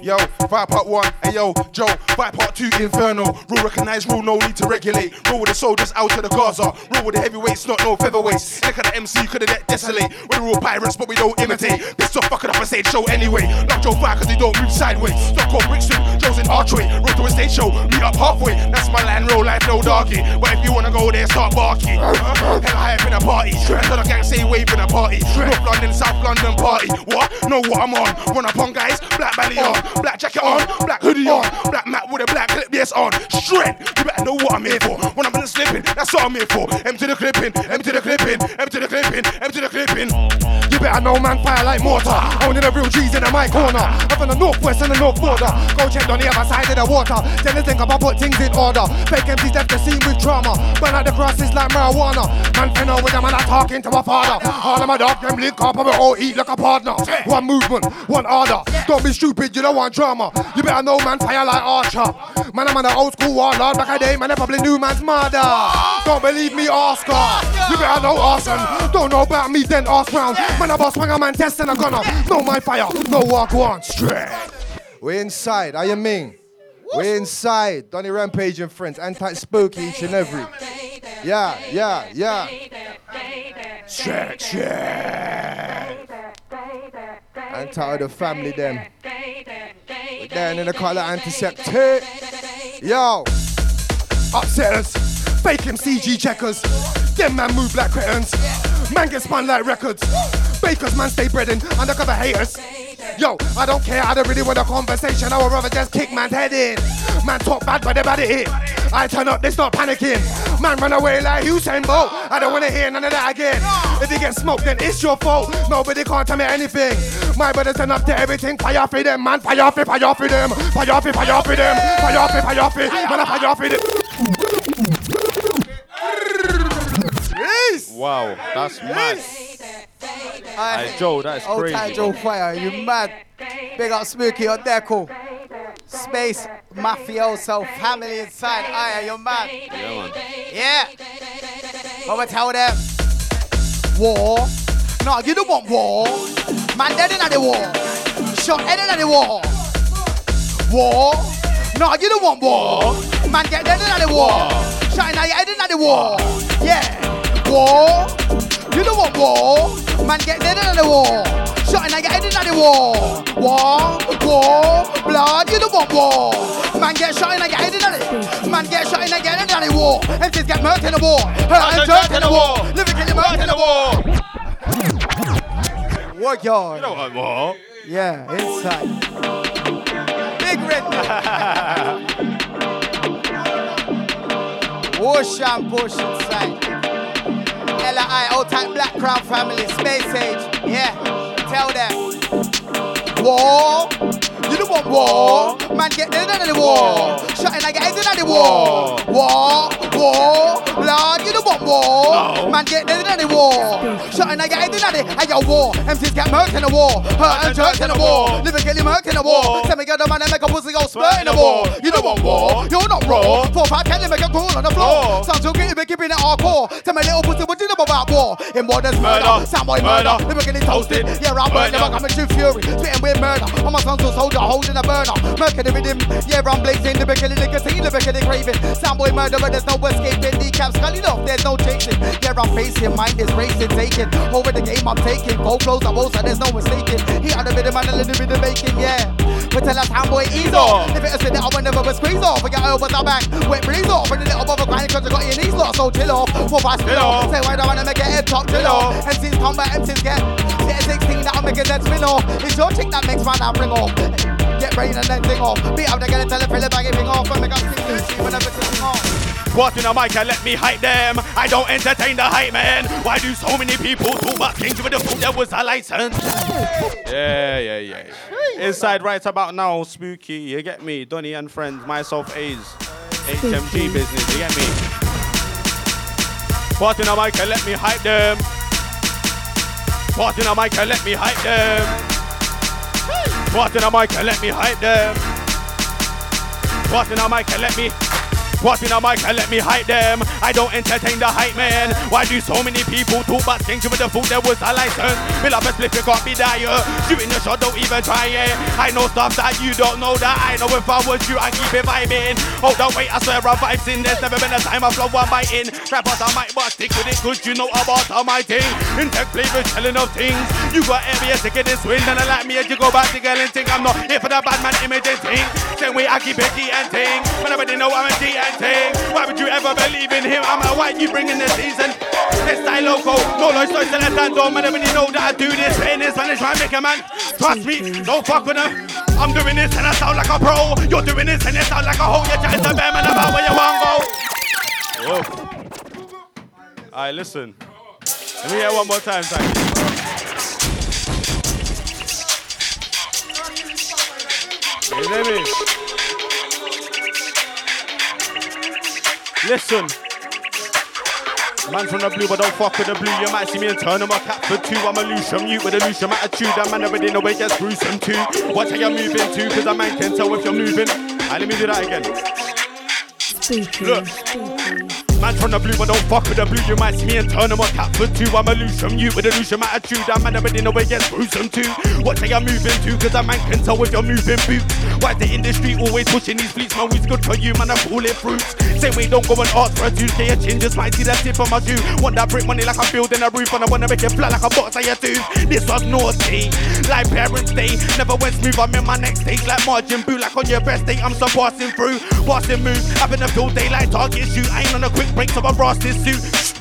yo, five part one, hey yo, Joe, five part two, Inferno. Rule recognize rule, no need to regulate. Rule with the soldiers out to the Gaza. Rule with the heavyweights, not no featherweights. Look at the MC, could have let desolate. We're all pirates, but we don't imitate. Pissed off, fucking up a stage show anyway. Love Joe fire, cause they don't move sideways. Stockholm, Brixton, Joe's in Archway. Road to a stage show, meet up halfway. That's my land, roll life, no doggy. But if you wanna go there, start barking. Hella hype in a party. Tell the gang, say wave in a party. North London, South London party. What? Know what I'm on. Run up on guys, black belly on, black jacket on, black hoodie on, black mat with a black clip, yes on. Strength, you better know what I'm here for. When I'm in the slipping, that's what I'm here for. Empty the clipping, empty the clipping, empty the clipping, empty the clipping. You better know man fire like mortar. Only the real G's in the my corner. I'm from the northwest and the north border. Go check on the other side of the water. Then they think about put things in order. Fake MCs left the scene with trauma. Burn out the grasses like marijuana. Man, finna with them and I talking to my father. All of my dog, them link up and we all eat like a partner. One movement, one order. Don't be stupid, you don't want drama. You better know man fire like Archer. Man, I'm the old school warlord. Back a day, man, they probably knew man's Don't believe me, Oscar. You better know Arson. Don't know about me, then ask round. Man, I boss swing a man, test and a gunner. Know my fire, no walk one straight. We're inside. How you mean? We're inside. Donny Rampage and friends. Anti spooky each and every. Yeah, yeah, yeah. Shit, shit. Anti the family them. We're down in the color antiseptic. Yo. Upsetters. Fake them CG checkers. Them man move like cretins. Man get spun like records. Bakers man stay breading. Undercover haters. Yo, I don't care, I don't really want a conversation. I would rather just kick man's head in. Man talk bad, but they bad at it. I turn up, they start panicking. Man run away like Usain Bolt. I don't wanna hear none of that again. If you get smoked, then it's your fault. Nobody can't tell me anything. My brothers turn up to everything. Fire for them, man. Fire for, fire for them. Fire for, fire for them. Fire for, fire for. Man, fire for them. Yes. Wow, that's mad. Aye. Hey, Joe, that's Old crazy. time Joe Fire, you mad. Big up Spooky on Deco. Space Mafioso family inside. Aye, you're mad. Yeah, man. Yeah. What we tell them? War. No, you don't want war. Man dead in the war. Shot head in the war. War. No, you don't want war. Man get dead in the war. Shot in your head in the war. Yeah. War. You don't want war. Man get dead in the war. Shot in your head in the war. War. War. Blood. You don't want war. Man get shot in your head in the Man get shot in your head in the war. MCs get murked in the war. Hurt and jerked in the war. You murked in the war. Work yard. You don't want more. Yeah, inside. Big red. Ocean push inside. LI, old type Black Crown family, Space Age. Yeah, tell them. War. You don't want war. Man, get dead in the war. Shot in, I get in the war. War. War. Lord, you don't want war. Man, get dead in the war. Shot in, I get in the Hey, yo, war. MCs get murked in the war. Hurt and jerked in the war. Living get murked in the war. Tell me, get the man and make a pussy go spurt in the war. You don't want war. You're not raw. Four, five, ten, and make a crawl on the floor. Sounds so gritty, but keeping it hardcore. Tell me, little pussy, what you know about war? In war, there's murder. Soundboy murder. Living getting toasted. Yeah, I'm burning, never coming to fury. Spitting with murder. I'm a son's a soldier, holding a burner. Murking the rhythm. Yeah, I'm blazing. The killing nicotine, the killing craving. Soundboy murder, but there's no escaping. Kneecaps sculling off, there's no chasing. Yeah, I'm facing, mind is racing, taking. Over the game I'm taking. Go close, I won't, so there's no mistaking. He had a bit of man, a little bit of bacon, yeah. But tell us soundboy ease off. If it was with it, I would never squeeze off. Forget elbows are back. Wet breeze off. And a little bit of grind, cause you got your knees lost. So chill off. Four, five, spill off. Say why do I wanna make it head top, chill off. MCs come back, MCs get. Get 16, that'll make it dead spin off. It's your chick that makes my I'll off. Get rain and then sing off. Beat up the girl and tell her, fill it back, everything off. And make up sing, whenever sing off. What in the mic and let me hype them. I don't entertain the hype man. Why do so many people talk about things with the food there was a license? Yeah, yeah, yeah. Inside right about now, spooky. You get me? Donny and friends, myself, A's. HMG business, you get me? What in the mic and let me hype them. What in the mic and let me hype them. What in the mic and let me hype them. What in the mic and let me what in a mic and let me hype them. I don't entertain the hype man. Why do so many people talk about things with the food that was a license? Bill up a split, you can't be dire. Shooting your shot, don't even try it. I know stuff that you don't know that I know if I was you, I keep it vibing. Oh, Hold on, wait, I swear I'm vibes in. There's never been a time I flow one biting. Out, I might but stick with it, cause you know about all my thing. In tech flavors, telling of things. You got areas to get this wind, and I like me as you go back to girl and think I'm not here for the bad man image and thing. Same way I keep it and ting. But nobody know I'm a and Why would you ever believe in him? I'm a white, you bring in the season. This style loco, no I stand on. Man, everybody know that I do this. In this Spanish, try and make a man. Trust me, don't fuck with them. I'm doing this and I sound like a pro. You're doing this and it sound like a hoe. You're trying to bear man about where you want go. Whoa. Alright, listen. Let me hear one more time, thank you. You hear me? Listen. Man from the blue, but don't fuck with the blue. You might see me and turn on my cap for two. I'm a loose, I'm mute with a loose attitude. That man already know it gets gruesome too. Watch how you're moving too, cause a man can tell if you're moving. Alright, let me do that again. Spooky, Look. spooky. Man from the blue, but don't fuck with the blue. You might see me and turn them on tap for two. I'm a loose from you with a from attitude. I'm man already know where gets gruesome too. What they are moving to, cause a man can tell if you're moving boots. Why the industry always pushing these fleets? Man, who's good for you, man? I'm pulling fruits. Say we don't go and ask for a 2k a chin, just might see that tip on my shoe. Want that brick money like I'm building a roof, and I wanna make it flat like a box your tooth. This was naughty, like parents' day. Never went smooth, I'm in my next stage like margin boo, like on your best day. I'm still passing through, passing move, having a field day like target shoot. I ain't on a quick break, so I rust this suit.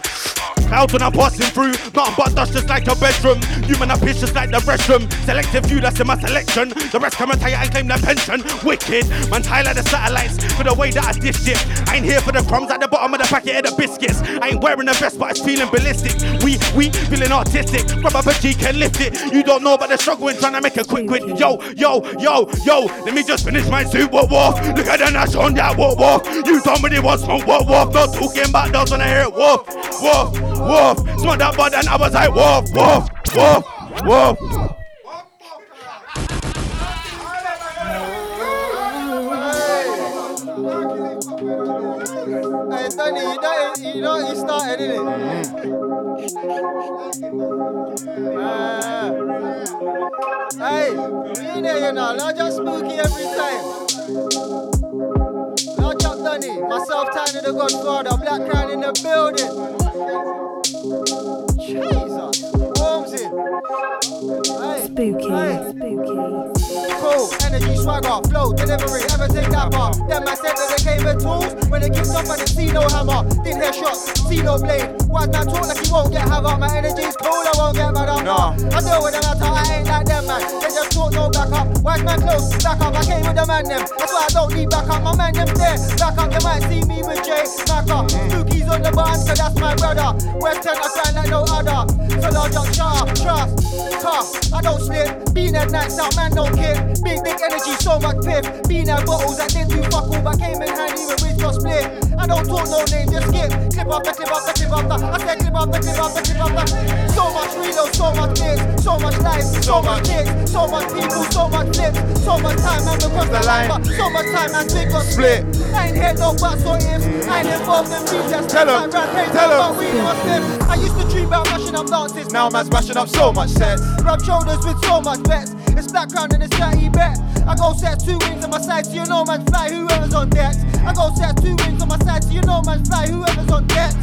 Clouds when I'm passing through, nothing but dust just like a bedroom. Human appears just like the restroom. Selective view that's in my selection. The rest come and tell you I claim their pension. Wicked, man, like the satellites for the way that I dish it. I ain't here for the crumbs at the bottom of the packet of the biscuits. I ain't wearing a vest, but it's feeling ballistic. We, we feeling artistic. Grab up a G, can lift it. You don't know about the struggle in trying to make a quick quit. Yo, yo, yo, yo, let me just finish my suit. Walk, walk. Look at the Nash on that walk, walk. You told me they want smoke, walk, walk. Not talking about dogs when I hear it, walk, walk, walk. Smart that bud and I was like, walk, walk, walk. Hey, Tony, you know, you know he hey, you there, you know, not just spooky every time. Not Chuck Dunny, myself, Tiny the Godfather, Black Crown in the building. Jesus, Worms in. Hey, Spooky, hey. spooky. Cool, energy, swagger, flow, delivery, ever take that bar. Them man said that they came with tools. When they kicked off, I didn't see no hammer. Didn't hear shots, see no blade. White man talk like he won't get havoc. My energy's cool, I won't get mad up. No. I deal with them, I talk, I ain't like them, man. They just talk, no back up. White man close, back up. I came with the man, them. That's why I don't need back up. My man, them there. Back up, they might see me with Jay Macker. Mm. Spookies on the band, so that's my brother. West End, I grind like no other. So Lord, just sharp, trust, tough. I don't slip. Being at nights out, man, don't kid. Big, big energy, so much piff. Being at bottles that didn't do fuck all, but came in handy when we just split. I don't talk no name, just skip. Clip up the clip up the clip up the. I said clip up the clip up the clip up the. So much reload, so much bits, so much life, so much kicks, so much people, so much flips, so much time, man, across the line. but So much time, man, big got split. I ain't hear no buts or ifs. I ain't involved in beats, Tell 'em, like rap, hey, tell 'em. but we must live. I used to dream about rushing up dances. Now man's mashing up so much sets. Rub shoulders with so much bets. It's background and it's 30 bet. I go set two wings on my side so you know man fly whoever's on deck. I go set two wings on my side so you know man fly whoever's on deck.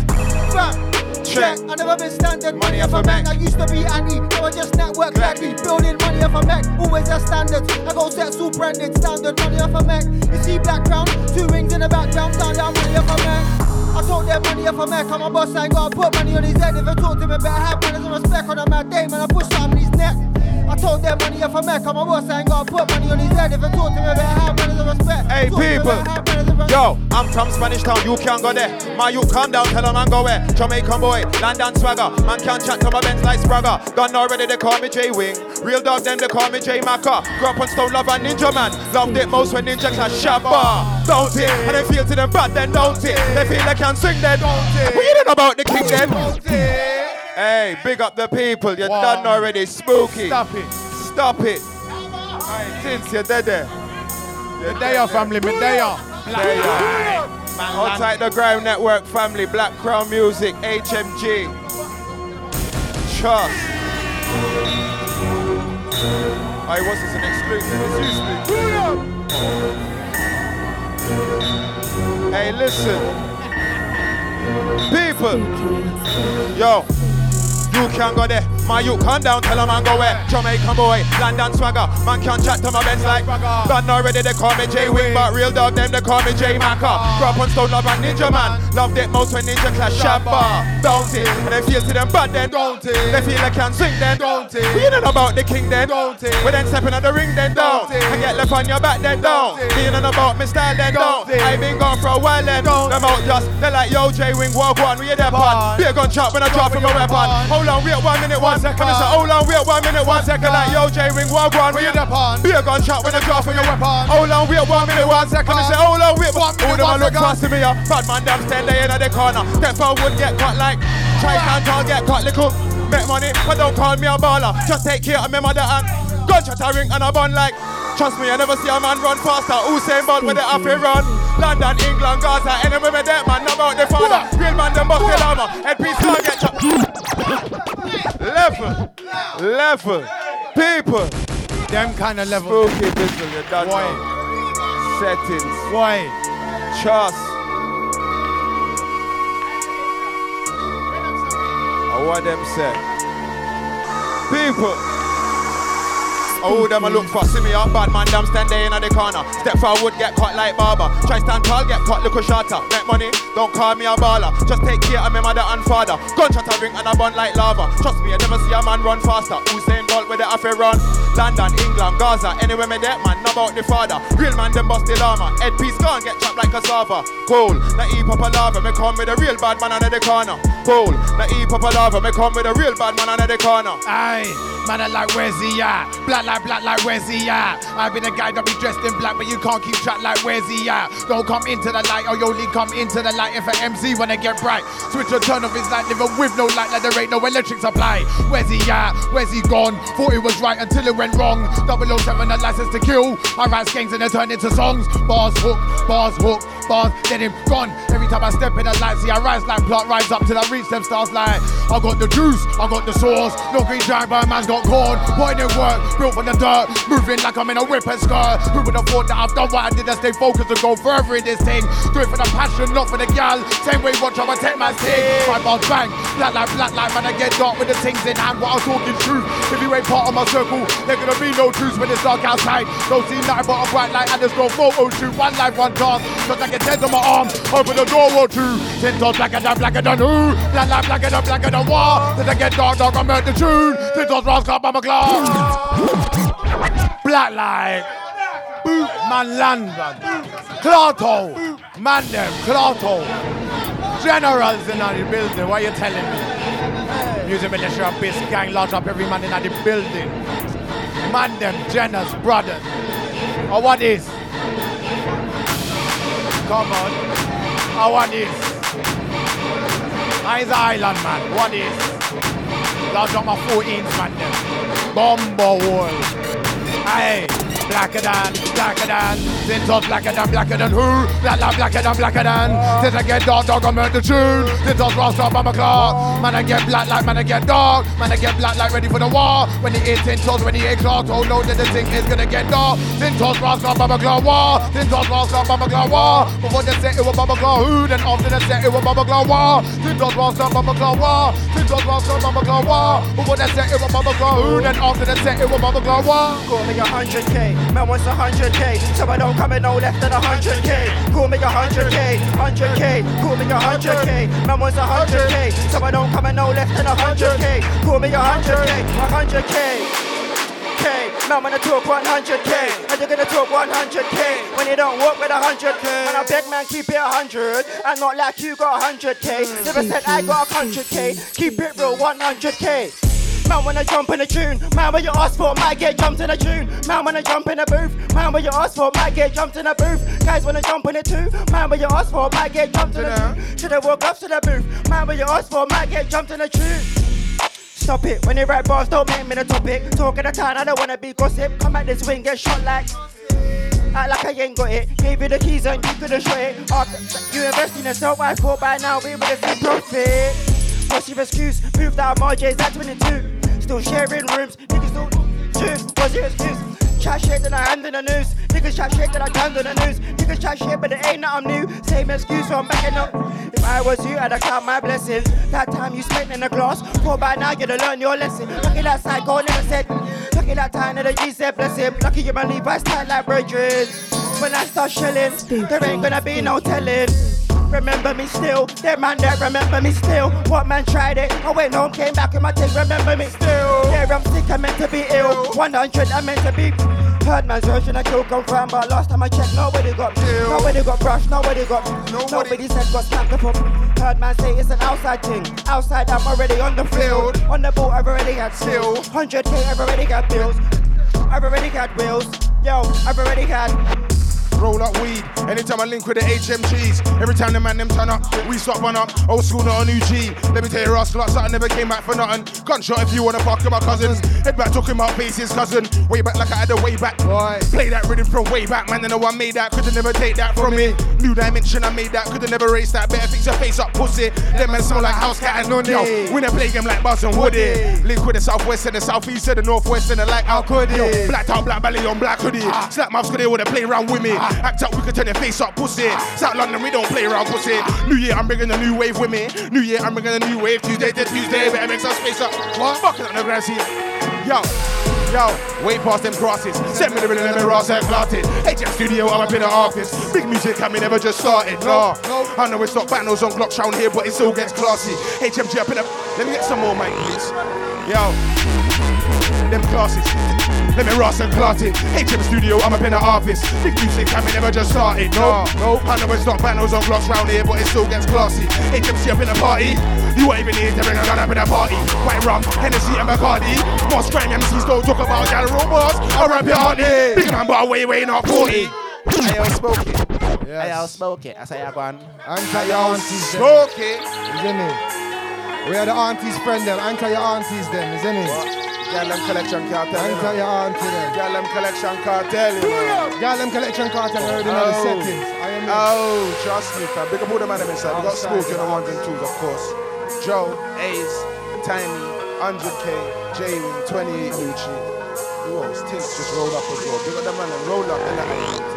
Fam, check. I never been standard. Money off a Mac. I used to be Annie. Now I just network gladly. Building money off a Mac. Always a standard. I go set super branded standard. Money off a Mac. You see background. Two wings in the background. Down down money off a Mac. I told them money off a Mac. I'm a boss. I ain't gotta put money on his head. If I talk to me, better have manners and respect on a mad day. Man, I push something in his neck. I told them money a Mac. I'm a boss. I ain't gotta put money on his head. If I talk to better have manners and respect. Hey to people, better have manners and respect. yo, I'm from Spanish Town, you can't go there. My you calm down, tell I'm go where. Jamaican boy, London swagger. Man can't chat to my Benz like Spragga. Done already, they call me J Wing. Real dog, them they call me J Macca. Grew up on Stone Love and Ninja Man. Loved it most when Ninja Clash Shabba. Don't it? And they feel to them bad, then don't it? They feel they can't sing, then don't it? What you know about the king, then? Hey, big up the people, you're done already. Spooky. Stop it. Stop it. Alright, since you're dead there. Medea family, Medea. There. Outside the Grime Network family, Black Crown Music, HMG. Trust. I was this an exclusive? It's you. Hey, listen. People. Yo. You can go there. My you come down, tell a man go where. Jamaican boy, London swagger. Man can't chat to my Benz like. Done already, they call me J Wing, but real dog, them they call me J Macca. Grew up on Stone Love and Ninja Man. Loved it most when Ninja Clash Shabba. Uh, Don't it? And they feel to them bad then. Don't it? They feel they can't sing then. Don't it? We know about the king then. Don't it? We then stepping on the ring then. Don't it? And get left on your back then. Don't. Being on about me style then. Don't. I been gone for a while then. Them out just, they like yo J Wing, walk one, we a dep on. Be a gun chop when I drop from a weapon. Hold on, wait one minute, one second. I say, hold on, wait one minute, one second. Like yo J Wing, walk one, we a dep on. Be a gun chop when I drop from your weapon. Hold on, wait one minute, one second. I say, hold on, wait one minute, one second. Look past me, yeah. Bad man, them stand there in the corner. Step forward, get cut like. Try can't all get cut little. Make money, but don't call me a baller. Just take care of me mother and gunshot a ring and a bun like. Trust me, I never see a man run faster. Usain Bolt when they have to run. London, England, Gaza, me that man, know about the father. Real man, them bust the llama. Headpiece can't get chopped. Level, level, people. Them kind of level. Spooky pistol, you Why? know. Settings, Why? trust. I want them say. People. Oh, them I look for. See me up, bad man, damn stand there in the corner. Step forward, get caught like barber. Try stand tall, get caught, look a shorter. Make money, don't call me a baller. Just take care of my mother and father. Gunshot a ring and a bun like lava. Trust me, I never see a man run faster. Usain Bolt with the affair run. London, England, Gaza, anywhere me that man, know about the father. Real man, them bust the llama. Headpiece gone, get chopped like cassava. Cool, na eat papa lava, me come with a real bad man under the corner. Cool, na eat papa lava, me come with a real bad man under the corner. Aye, man, I like where's he at? Black like black like where's he at? I've been a guy that be dressed in black, but you can't keep track like where's he at? Don't come into the light, or you only come into the light if an MC they get bright. Switch or turn off his light, living with no light, like there ain't no electric supply. Where's he at? Where's he gone? Thought it was right until it went wrong. 007, a license to kill. I write skanks and they turn into songs. Bars hook, bars hook, bars, then him gone. Every time I step in the light, see I rise like plot, rise up till I reach them stars like I got the juice, I got the sauce. No green giant, but man's got corn. Point in work, built from the dirt, moving like I'm in a whip and skirt. Who would have thought that I've done what I did and stay focused and go further in this thing? Do it for the passion, not for the gal. Same way, watch how I take my thing. My bars bang, black like black like man, I get dark with the things in hand. What I'm talking truth. If you ain't part of my circle, there gonna be no truth when it's dark outside. Don't see nothing but a bright light and there's no photo shoot. One life, one chance. Cause I get dead on my arm. Open the door or two. Ten toes blacker than blacker than who? Black like blacker than blacker than what? Then I get dark, dark, I'm the tune. Ten toes rascal up on my glass. Black like. Boot man London. Clato. Man them. Clato. Generals in the building. What you telling me? Music militia, base gang, lodge up every man in the building. Man them, Jenners, brothers. Or what is? Come on. Or what is? I is island man. What is? That's not my 14s, man them. Bomber wall. Aye. Blacker than, blacker than, since us blacker than, blacker than who? Black, black, blacker than, blacker than. Since I get dark, dog, I'm at the tune. Since us rust I'm a clock. Man, I get black like, man, I get dark. Man, I get black like, ready for the war. When he eat ten toes, when he eat clock, oh no, that the thing is gonna get dark. Since us rust up, I'm a clock war. Since us rust I'm a clock war. Before they say it was Baba Claw who, then after they say it was Baba Claw war. Since us rust up, I'm a clock war. Since us rust I'm a clock war. Before they say it was Baba Claw who, then after they say it was Baba Claw war. Me a hundred Man wants a hundred K, so I don't come in no less than a hundred K. Call me a hundred K, hundred K, call me a hundred K, man wants a hundred K, so I don't come in no less than a hundred K. Call me a hundred K, a hundred K. Man wanna talk 100k, and you're gonna talk 100k when you don't work with 100k. And I beg man keep it 100, and not like you got 100k. Never said I got 100k, keep it real 100k. Man wanna jump in the tune, man when you ask for might get jumped in the tune. Man wanna jump in the booth, man when you ask for might get jumped in the booth. Guys wanna jump in it too, man when you ask for might get jumped in the tune. Shoulda walk up to the booth, man when you ask for might get jumped in the tune. Stop it, when you write bars, don't make me the topic. Talking the town, I don't wanna be gossip. Come at this wing, get shot like. Act like I ain't got it. Gave you the keys and you couldn't show it. After you invest in yourself, I thought by now we would have seen profit. What's your excuse? Moved out of RJ's at 22. Still sharing rooms, niggas still tune. What's your excuse? Chat shit that I hand in the news. Niggas chat shit that I turned on the news. Niggas chat shit, but it ain't nothing new. Same excuse, so I'm backing up. If I was you, I'd have count my blessings. That time you spent in the class, for by now you'd have learned your lesson. Lucky that psycho never said. Lucky that time that the G said bless him. Lucky you my Levi's tight like brethren. When I start shelling, there ain't gonna be no telling. Remember me still, that man that remember me still. What man tried it? I went home, came back in my take, remember me still. Yeah, I'm sick, I'm meant to be ill. 100, I'm meant to be. Heard man's version, I kill confirmed, but last time I checked, nobody got Nobody got brushed, nobody got Nobody, said got snapped up. Heard man say it's an outside thing. Outside, I'm already on the field. On the boat, I've already had still. 100k, I've already got bills. I've already got wheels. Yo, I've already had. Roll up weed. Anytime I link with the HMGs, every time the man them turn up, we swap one up. Old school, not a new G. Let me tell you, rascal, something never came back for nothing. Gunshot if you wanna fuck with my cousins. Head back, talking about faces, cousin. Way back like I had a way back. Play that rhythm from way back, man. And know I made that, could've never take that from me. New dimension, I made that, could've never race that. Better fix your face up, pussy. Them men smell like house cat and none. Yo, we never play game like Buzz and Woody. Link with the southwest and the southeast and the northwest and the like how could Yo, black top, black belly on black hoodie. Ah. Slap mouths, could they wanna play around with me? Act up, we can turn your face up, pussy. South London, we don't play around, pussy. New year, I'm bringing a new wave with me. New year, I'm bringing a new wave. Tuesday to Tuesday, better make some space up. What? Fucking on the grass here. Yo. Yo, way past them crosses. Send me the rhythm, let me ross and clotted. HM Studio, I'm up in the office. Big music, I mean, never just started. No, I know it's not battles on Glocks round here, but it still gets classy. HMG up in the. Let me get some more, mate, please. Yo, them classes. Let me ross and clot it. HM Studio, I'm up in the office. Big music, I mean, never just started. No, no, I know it's not battles on Glocks round here, but it still gets classy. HMG up in the party. You ain't even need to bring a gun up in the party. White rum, Hennessy and Bacardi. Most grime MCs don't talk about gal robots. I rap your heart Big man, but way, way not 40. Hey, yo, smoke it. Hey, yo, smoke it. I say, I go on. Anchor your aunties them. Smoke it. Isn't it? We are the aunties friend them. Anchor your aunties them, isn't it? Girl, them collection cartel. you know. your auntie them. Girl, them collection cartel. You know. Girl, them collection cartel already know the Oh. settings. I am Oh, trust me, fam. Big up all the man them inside. We got Smoke in the ones and twos, of course. Joe, Ace, Tiny, 100K, J-Wing, 28 Lucci. Who else? Tinks just rolled up as well. Big up the man and roll up in the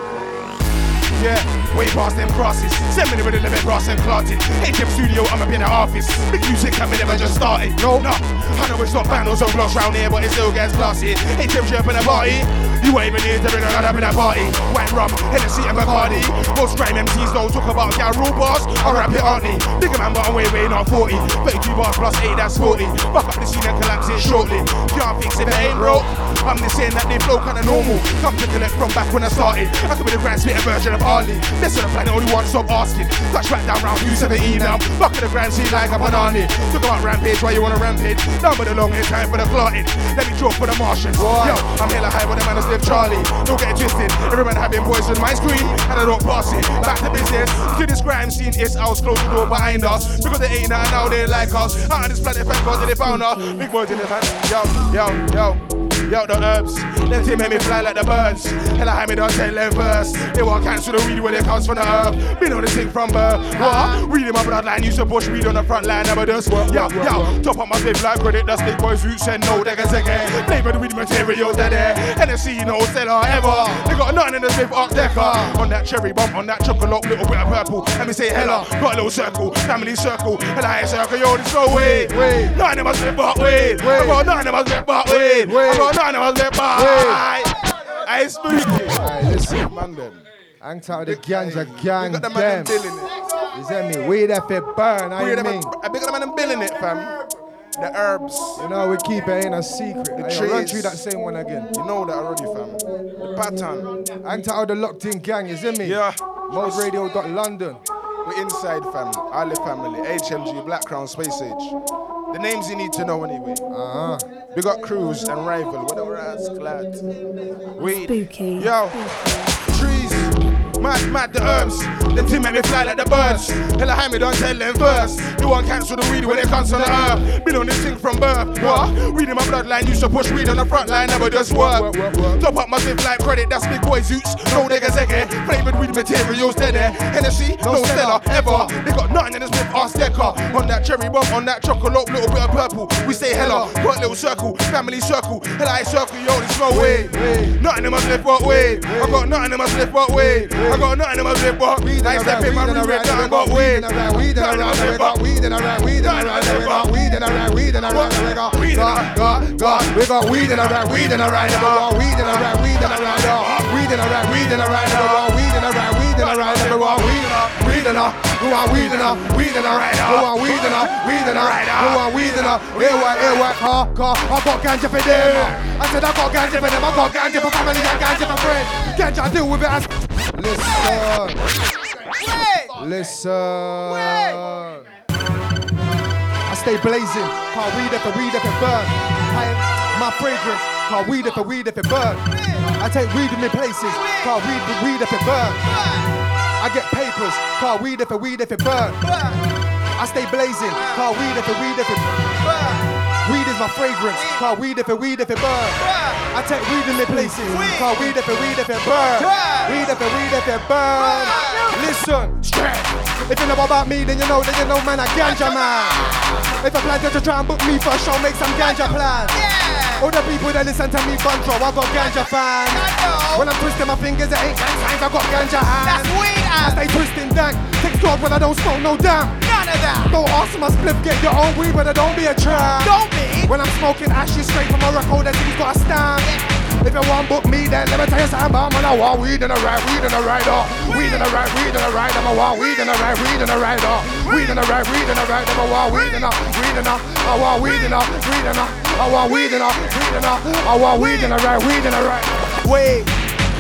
Yeah, way past them crosses. Send me the rhythm, me ross and clot it. HM Studio, I'm up in the office. Big music, mean, never just started. No, no. I know it's not battles on blocks round here, but it still gets classy. HMG up in the party. You ain't even need to bring a gun up in that party. White rum, Hennessy and Bacardi. Most grime MCs don't talk about gal rule bars. I rap it, aren't they? Bigger man, but I'm way, way not 40. 32 bars plus 8, that's 40. Fuck up the scene and collapse it shortly. Can't fix it ain't broke. I'm just saying that they flow kinda normal. Come to collect from back when I started. I could be the grand spitter version of Harley. Listen, the planet only one stop asking. Touch right down round U17 now. Fuck the grand scene like a banana. Talk about rampage, why you wanna rampage? Down with the long hair, time for the clotting. Let me draw for the Martians. Yo, I'm hella high with the man that's live Charlie. Don't get it twisted. Every man having boys on my screen, and I don't pass it. Back to business. To this crime scene, it's house close the door behind us. Because they ain't now, now they like us. Out of this planet, thank God that they found us. Big boys in the hand. Yo, yo, yo. Yo, the herbs, them team make me fly like the birds. Hella high me don't tell them first. They want cancel the weed when it comes from the herb. Been on the thing from birth. What? Reading my bloodline, used to push weed on the front line, never does. Yo, yo, top up my slip like credit, that's big boys roots and no, they take it. The weed materials, they're there. NFC, no seller ever. They got nothing in the slip, up decker. On that cherry bomb, on that chocolate, little bit of purple. Let me say hella, got a little circle, family circle. Hella high circle, yo, this no way. Nothing in my slip, but wait. I got nothing in my slip, but wait. I got nothing in my slip, but I spooky. Hey, listen, man, them. Hang with the ganja gang got the man them. billing it. You see me? We there for burn, I mean. I big up the man them billing it, fam. The herbs. You know, we keep it in a secret. The yo, run through that same one again. You know that already, fam. The pattern. Hang with the locked in gang, you see me? Yeah. Moderadio.london. We're inside, fam. Ali family. HMG, Black Crown, Space Age. The names you need to know anyway. Uh-huh. We got Cruise and Rival. What the rats, glad. Weed. Spooky. Yo. Trees. Mad, mad, the herbs. Them team make me fly like the birds. Hella high me don't tell them first. You want cancel the weed when it comes on the earth. Been on this thing from birth. What? Weed in my bloodline. Used to push weed on the front line. Never just work. Top up my zip like credit. That's big boy zoots. No niggas again. Flavored weed materials. They're there. Hennessy. No Stella. Ever. They got nothing in this whip. Ask Decker. On that cherry bomb. On that chocolate. Little bit of purple. We say hella. Got a little circle. Family circle. Hella high circle. Yo, this no way. Nothing in my slip. What way? I got nothing in my slip. What way? I got nothing in my slip. What? I step in my room. Red down. What way? Weed and we got weed and around, weed and we got weed and around, weed and we got weed and around, got, we got weed and weed and around, we got weed and around, weed and around, got weed and around, weed and we got weed and around, weed and we got weed and around, weed and we got weed and around, weed and around, we got weed and around, weed and around, we got weed and around, here what, here what, car, car, I got ganja for them. I said I got ganja for them, I got ganja for family, and ganja for friends. Ganja, I deal with it as. Listen. Listen. I stay blazing. Can't weed if I weed if it burn. I, my fragrance Call weed if it weed if it burn. I take weed in me places. Call weed with weed if it burn. I get papers. Call weed if it weed if it burn. I stay blazing. Call weed if it weed if it is my fragrance. Call weed if it weed if it burn. I take weed in me places. Call weed if it weed if it burn. Weed if it weed if it burn. Listen. If you know about me, then you know, then you know, man, I ganja man. If I plan to try and book me for a show, make some ganja plans. All the people that listen to me, Buncho, I got ganja fans. When I'm twisting my fingers, it ain't gang signs, I got ganja hands. That's weed, I stay twisting dank. Take talk when I don't smoke no damn. None of that. Don't ask my split, get your own weed, but I don't be a tramp. Don't be. When I'm smoking ashes straight from a record, that he's got a stamp. If you want book me, then let me tell you something about man. I want weed in the right, weed in the right, oh. Weed in the right, weed in the right. I'm a want weed in the right, weed in the right, oh. Weed in the right, weed in the right. I'm a want weed in the, weed in the. I want weed in the, weed in the. I want weed in the, weed in the. I want weed in the right, weed in the right. Weed.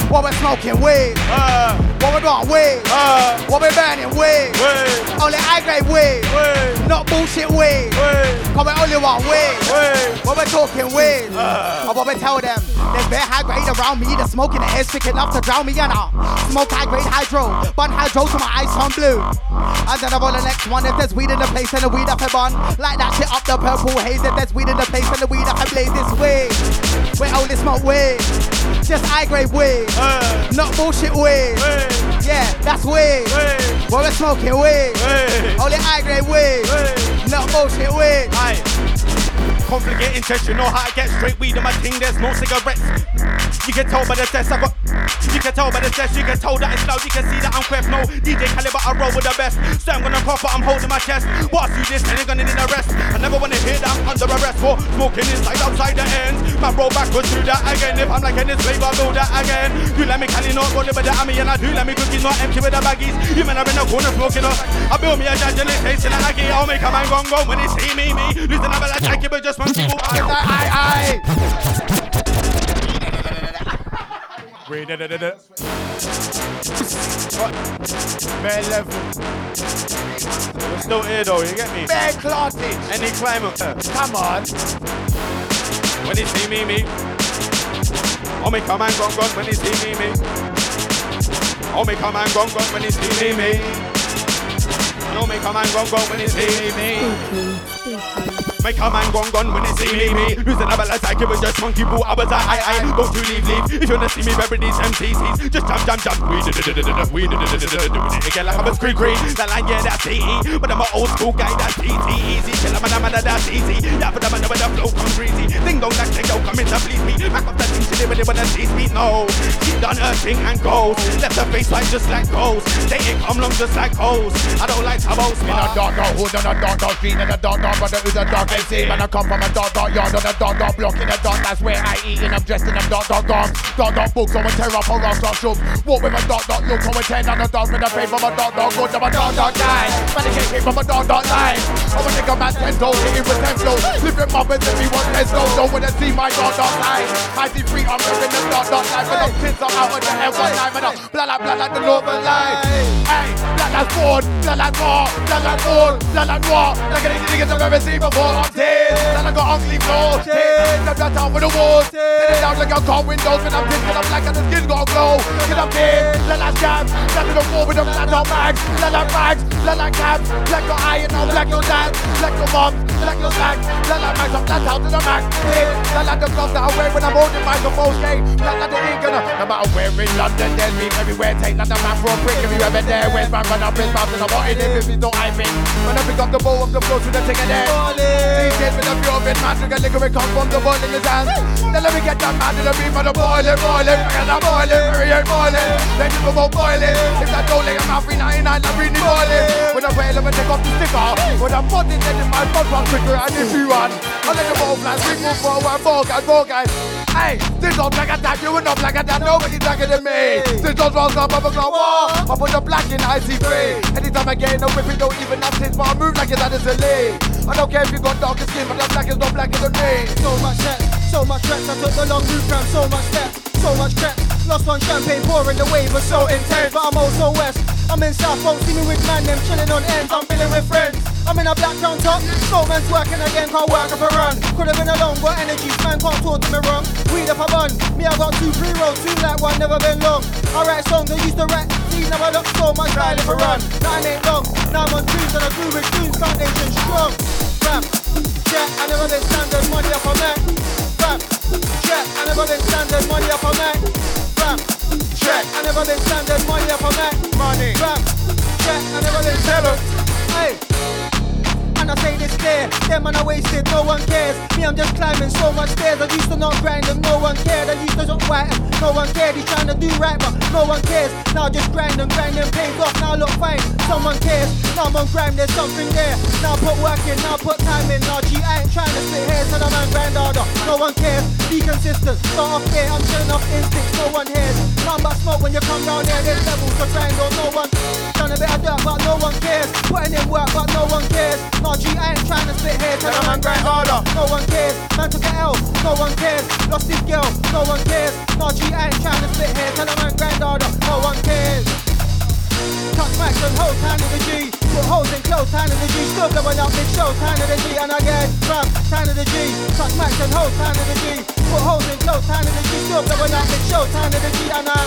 What we're smoking, weed. Uh, what we're doing, weed. Uh, what we're burning, weed. weed. Only high grade weed. weed. Not bullshit weed. weed. Cause we only want weed. weed. What we're talking weed. Uh. Or what we tell them. There's bare high grade around me. The smoke in the enough to drown me, you know. Smoke high grade hydro. Bun hydro to my eyes turn blue. And then I'm on the next one. If there's weed in the place, then the weed up a bun. Like that shit up the purple haze. If there's weed in the place, then the weed up a blaze. This way. We only smoke weed. Just high grade weed. Uh. Not bullshit weed. weed. Yeah, that's weed. weed. What we're smoking weed. weed. Only high grade weed. weed. Not bullshit weed. Aye. Conflict interest, you know how I get straight weed in my thing, there's no cigarettes. You can tell by the test I got. You can tell by the test, you can tell that it's loud, you can see that I'm quiff. No, DJ Caliber, I roll with the best. So I'm gonna cough, but I'm holding my chest. Boss, you this, and you're gonna need a rest. I never wanna hear that I'm under arrest for smoking inside, outside the ends. My roll backwards, do that again. If I'm like in this flavor, I do that again. You let me Cali not roll with the army, and I do let me cookies not empty with the baggies. You men are in the corner smoking up. I build me a judge and it's tasting like. I'll make a man go go when they see me, me. Listen, I'm like, I it just one people. Aye, aye, aye. Wait, da, da, da, da. Bare level. We're still here though, you get me? Bare clottage. Any climate. uh, Come on. When they see me, me. Oh, make a man gone gone when they see me, me. Oh, make a man gone gone when they see me, me. Oh, make a man gone gone when they see me. Make a man gone gone when they see me, me. Losing a balance, I give it just monkey boo. I was like, I, I, don't you leave, leave. If you wanna see me, bury these MCCs. Just jump, jump, jump. We did it, did it, did it, we did it, did it, did it, doing it again like I'm a screen green. That line, yeah, that's EE. But I'm an old school guy, that's easy, easy. Chill, I'm a man, that's easy. That for the man, when the flow comes breezy. Ding dong, that thing don't come in to please me. Back up that thing, she didn't really wanna tease me, no. She done her thing and goes. Left her face like just like goes. They ain't come long just like hoes. I don't like tabos, In a dark, dark hood, in a dark, dark street, in a dark, dark brother who's a dark MC. Man, I come from a dark, dark yard, on a dark, dark block, in a dark, that's where I eat, and I'm dressed in a dark, dark garb. Dark, dark books, I'm a terror for rock, dark shoes. Walk with a dark, dark look, I'm a ten, and a dark with a face from a dark, dark good, I'm a dark, dark guy. Man, I came from a dark, dark line. I'm a nigga, man, ten toes, hitting with ten flows. Living mothers, if you want let's go, don't wanna see my dark, dark line. I see free, I'm living the dark, dark life, and I'm kids, I'm out of the hell one time, and I'm blah, blah, blah, like the northern line. Hey, blah, like Ford, blah, like War, blah, like Ford, blah, like War. Like any niggas I've ever seen before, I'm dead. Blah, like got ugly dead. I'm down with the walls, dead. it down like a car windows, when I'm pissed, I'm black and the skin got glow. Cause I'm dead, blah, like jam, blah, to the with them flat top bags, blah, like bags, blah, like cabs, black your eye and now black your dad, black your mom, black your back, blah, like max, I'm flat out to the max, dead. Blah, like the gloves that I wear when I'm holding microphones, gay, blah, like the ink no matter where in London, there's beef everywhere, take like the man for a if you ever there, where's my run up his mouth I'm not in it, if he's don't hype it. When I pick up the bowl of the flow to the ticket there, DJs to get liquor, it come from the hands. Let me get that man the the boiling, boiling, because I'm boiling, very boiling. Then you go boiling, if that don't a mouth in 99, I'm really boiling. When I wail, I take off the sticker, when I'm putting it in my butt run quicker, and if you run, I'll let the ball fly, we move forward, more guys, more guys. Hey, this don't attack, you will not black attack, nobody blacker than me. This don't up, I'm a war. I put the black in IC3. Anytime I get in a whip, it don't even have but I move like it's out of silly. I don't care if you got darker skin, but the black is not blacker than me. So much set, so much threats. I took the long route from so much step, so much crap. Lost on champagne, pouring the wave was so intense, but I'm also west. I'm in South, won't see me with man, them chilling on ends. I'm feeling with friends. I'm in a black crown top. Snowman's working again, can't work if I run. Could have been alone, got energy, man can't talk to me wrong. Weed up a bun, me I got two pre rolls, two like one, never been long. I write songs, I used to write, see, never look so much style if I run. Nine ain't long, now I'm on tunes and I do with tunes, foundation strong. Rap, check, I never been standard, money up on that. Rap, check, I never been standard, money up on that. Rap, check, I never been standard, money up on that. Money, rap, check, I never been standard. Hey. And I say this clear, them man are wasted, no one cares. Me, I'm just climbing so much stairs. I used to not grind and no one cared. I used to not white and no one cared. He's trying to do right, but no one cares. Now I just grind and grind and pays off. Now I look fine, someone cares. Now I'm on grime, there's something there. Now put work in, now put time in. Now G, I ain't trying to sit here, tell a man grind harder. No one cares, be consistent. Start off there, I'm chilling off instincts, no one hears. None but smoke when you come down there, there's levels to grind Putting in work, but no one cares. No G, I ain't trying to sit here, tell a man grind harder. No one cares, man took a L, no one cares. Lost his girl, no one cares. No G, I ain't trying to sit here, tell a man grind harder. No one cares. Touch mics and hold time to the G. Put holes in clothes, time to the G. Still blowing up big shows, time to the G. And again, fam, time to the G. Touch mics and hold time to the G. Put holes in clothes, time to the G. Still blowing up big shows, time to the G. And I,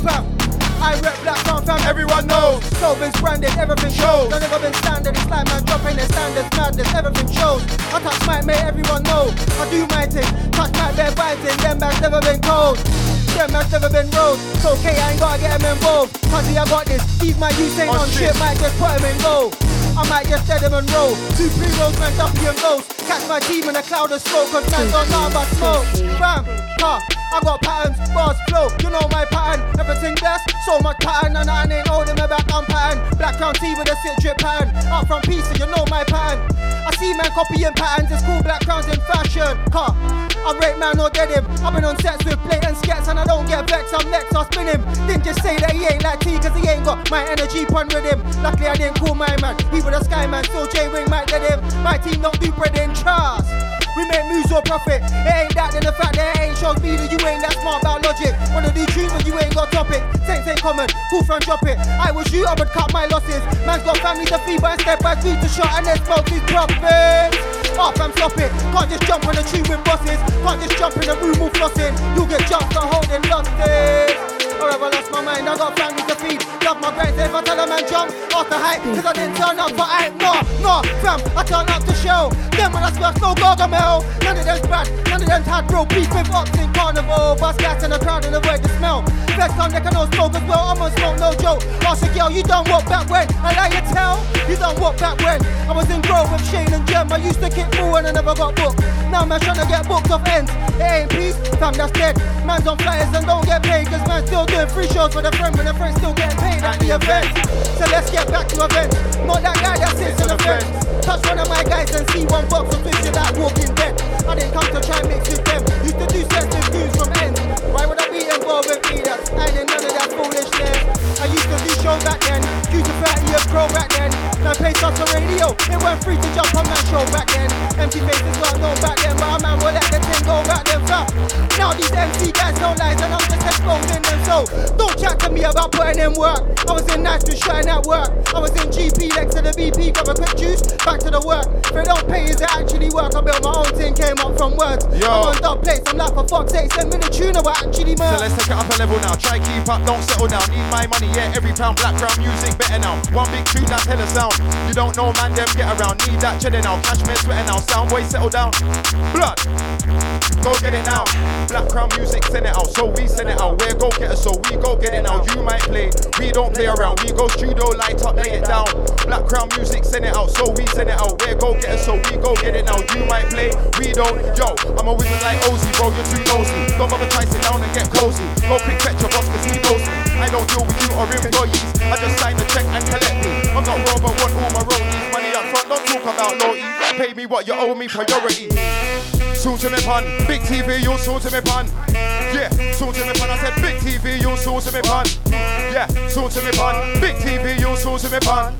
fam. I rep black town fam, everyone knows. So been branded, everything shows. I've never been standard, it's like man dropping their standards, madness, everything shows. I touch mic, make everyone know. I do my thing, touch mic, they're biting, them bags never been cold. Them man's never been rolled. It's okay, I ain't gotta get them involved. Cause I got this. These my youth ain't oh, On on shit. might just put them in goal. I might just dead them and roll. Two pre rolls, man, dumpy and ghost. Catch my team in a cloud of smoke, cause man don't know about smoke. Bam, ha. I got patterns, bars, flow, you know my pattern. Everything best, so much pattern, and I ain't holding my back, I'm pattern. Black crown tee with a sit drip pattern. Up from pizza, you know my pattern. I see man copying patterns, it's cool black crowns in fashion. Ha. I rate man or dead him. I've been on sets with blatant skets and I don't get vexed. I'm next, I'll spin him. Didn't just say that he ain't like T cause he ain't got my energy pun with him. Luckily I didn't call my man. He was a sky man, so J Wing might get him. My team don't do bread in trust. We make moves or profit. It ain't that, then the fact that it ain't shows me that you ain't that smart about logic. Wanna do when you ain't got topic. Saints ain't common, cool front drop it. I was you, I would cut my losses. Man's got family to feed, but step by beat to shot and then smoke his profits. Off and flop it. Can't just jump on a tree with bosses. Can't just jump in a room all flossing. You'll get jumped for holding losses. Alright, well, lost my mind. I got family to feed. Love my brains. If I tell a man jump off the height, cause I didn't turn up, but I ain't no, no, fam. I turn up to show. Them when I smash no gargamel. None of them's bad. None of them had real beef with ox in carnival. Bust gas in the crowd and avoid the smell. Best time they can no smoke as well. I'm on smoke, no joke. Ask a girl, you done walk back when? I lie you tell. You done walk back when? I was in Grove with Shane and Jem. I used to kick ball and I never got booked. Now man trying to get booked off ends. It ain't peace, fam, that's dead. Man's on flyers and don't get paid. Cause man still doing free shows for the friend when the friend's still getting paid at the event. So let's get back to events. Not that guy that sits on the fence. Touch one of my guys and see one box of fish like walking dead. I didn't come to try and mix with them. Used to do sets with dudes from ends. Why would I be involved with peanuts? I ain't in none of that foolishness. I used to do shows back then. Used to 30 years pro back then. Now pay for radio. It weren't free to jump on that show back then. Empty faces weren't known back then, but a man will let the thing go back then. Fam. Now these MC guys don't lies and I'm just exposing them. So don't chat to me about putting in work. I was in nights to shine at work. I was in GP next to the BP, got a quick juice, back to the work. If it don't pay, is it actually work? I built my own thing, came up from words. Yo. I'm on dub plates, I'm like for fuck's sake, send me the tuna, what actually So let's take it up a level now. Try keep up, don't settle down. Need my money, yeah. Every pound black crown music better now. One big tune, that's hella sound. You don't know, man, them get around. Need that cheddar now. Cashmere sweater now. Sound boy, settle down. Blood. Go get it now. Black crown music, send it out. So we send it out. We're go getters, so we go get it now. You might play, we don't play around. We go studio, light up, lay it down. Black crown music, send it out. So we send it out. We're go getters, so we go get it now. You might play, we don't. Yo, I'm a wizard like Ozzy, bro. You're too nosy. Don't bother try sit down and get cozy. Go pick fetch your boss, cause he me. I don't deal with you or employees. I just sign the check and collect it. I'm not Robert, want all my roadies. Front, don't talk about low Pay me what you owe me, priority. Soon to me pun, big TV, you soon to me pun. Yeah, soon to me pun. I said big TV, you soon to me pun. Yeah, soon to me pun, big TV, you soon to me pun.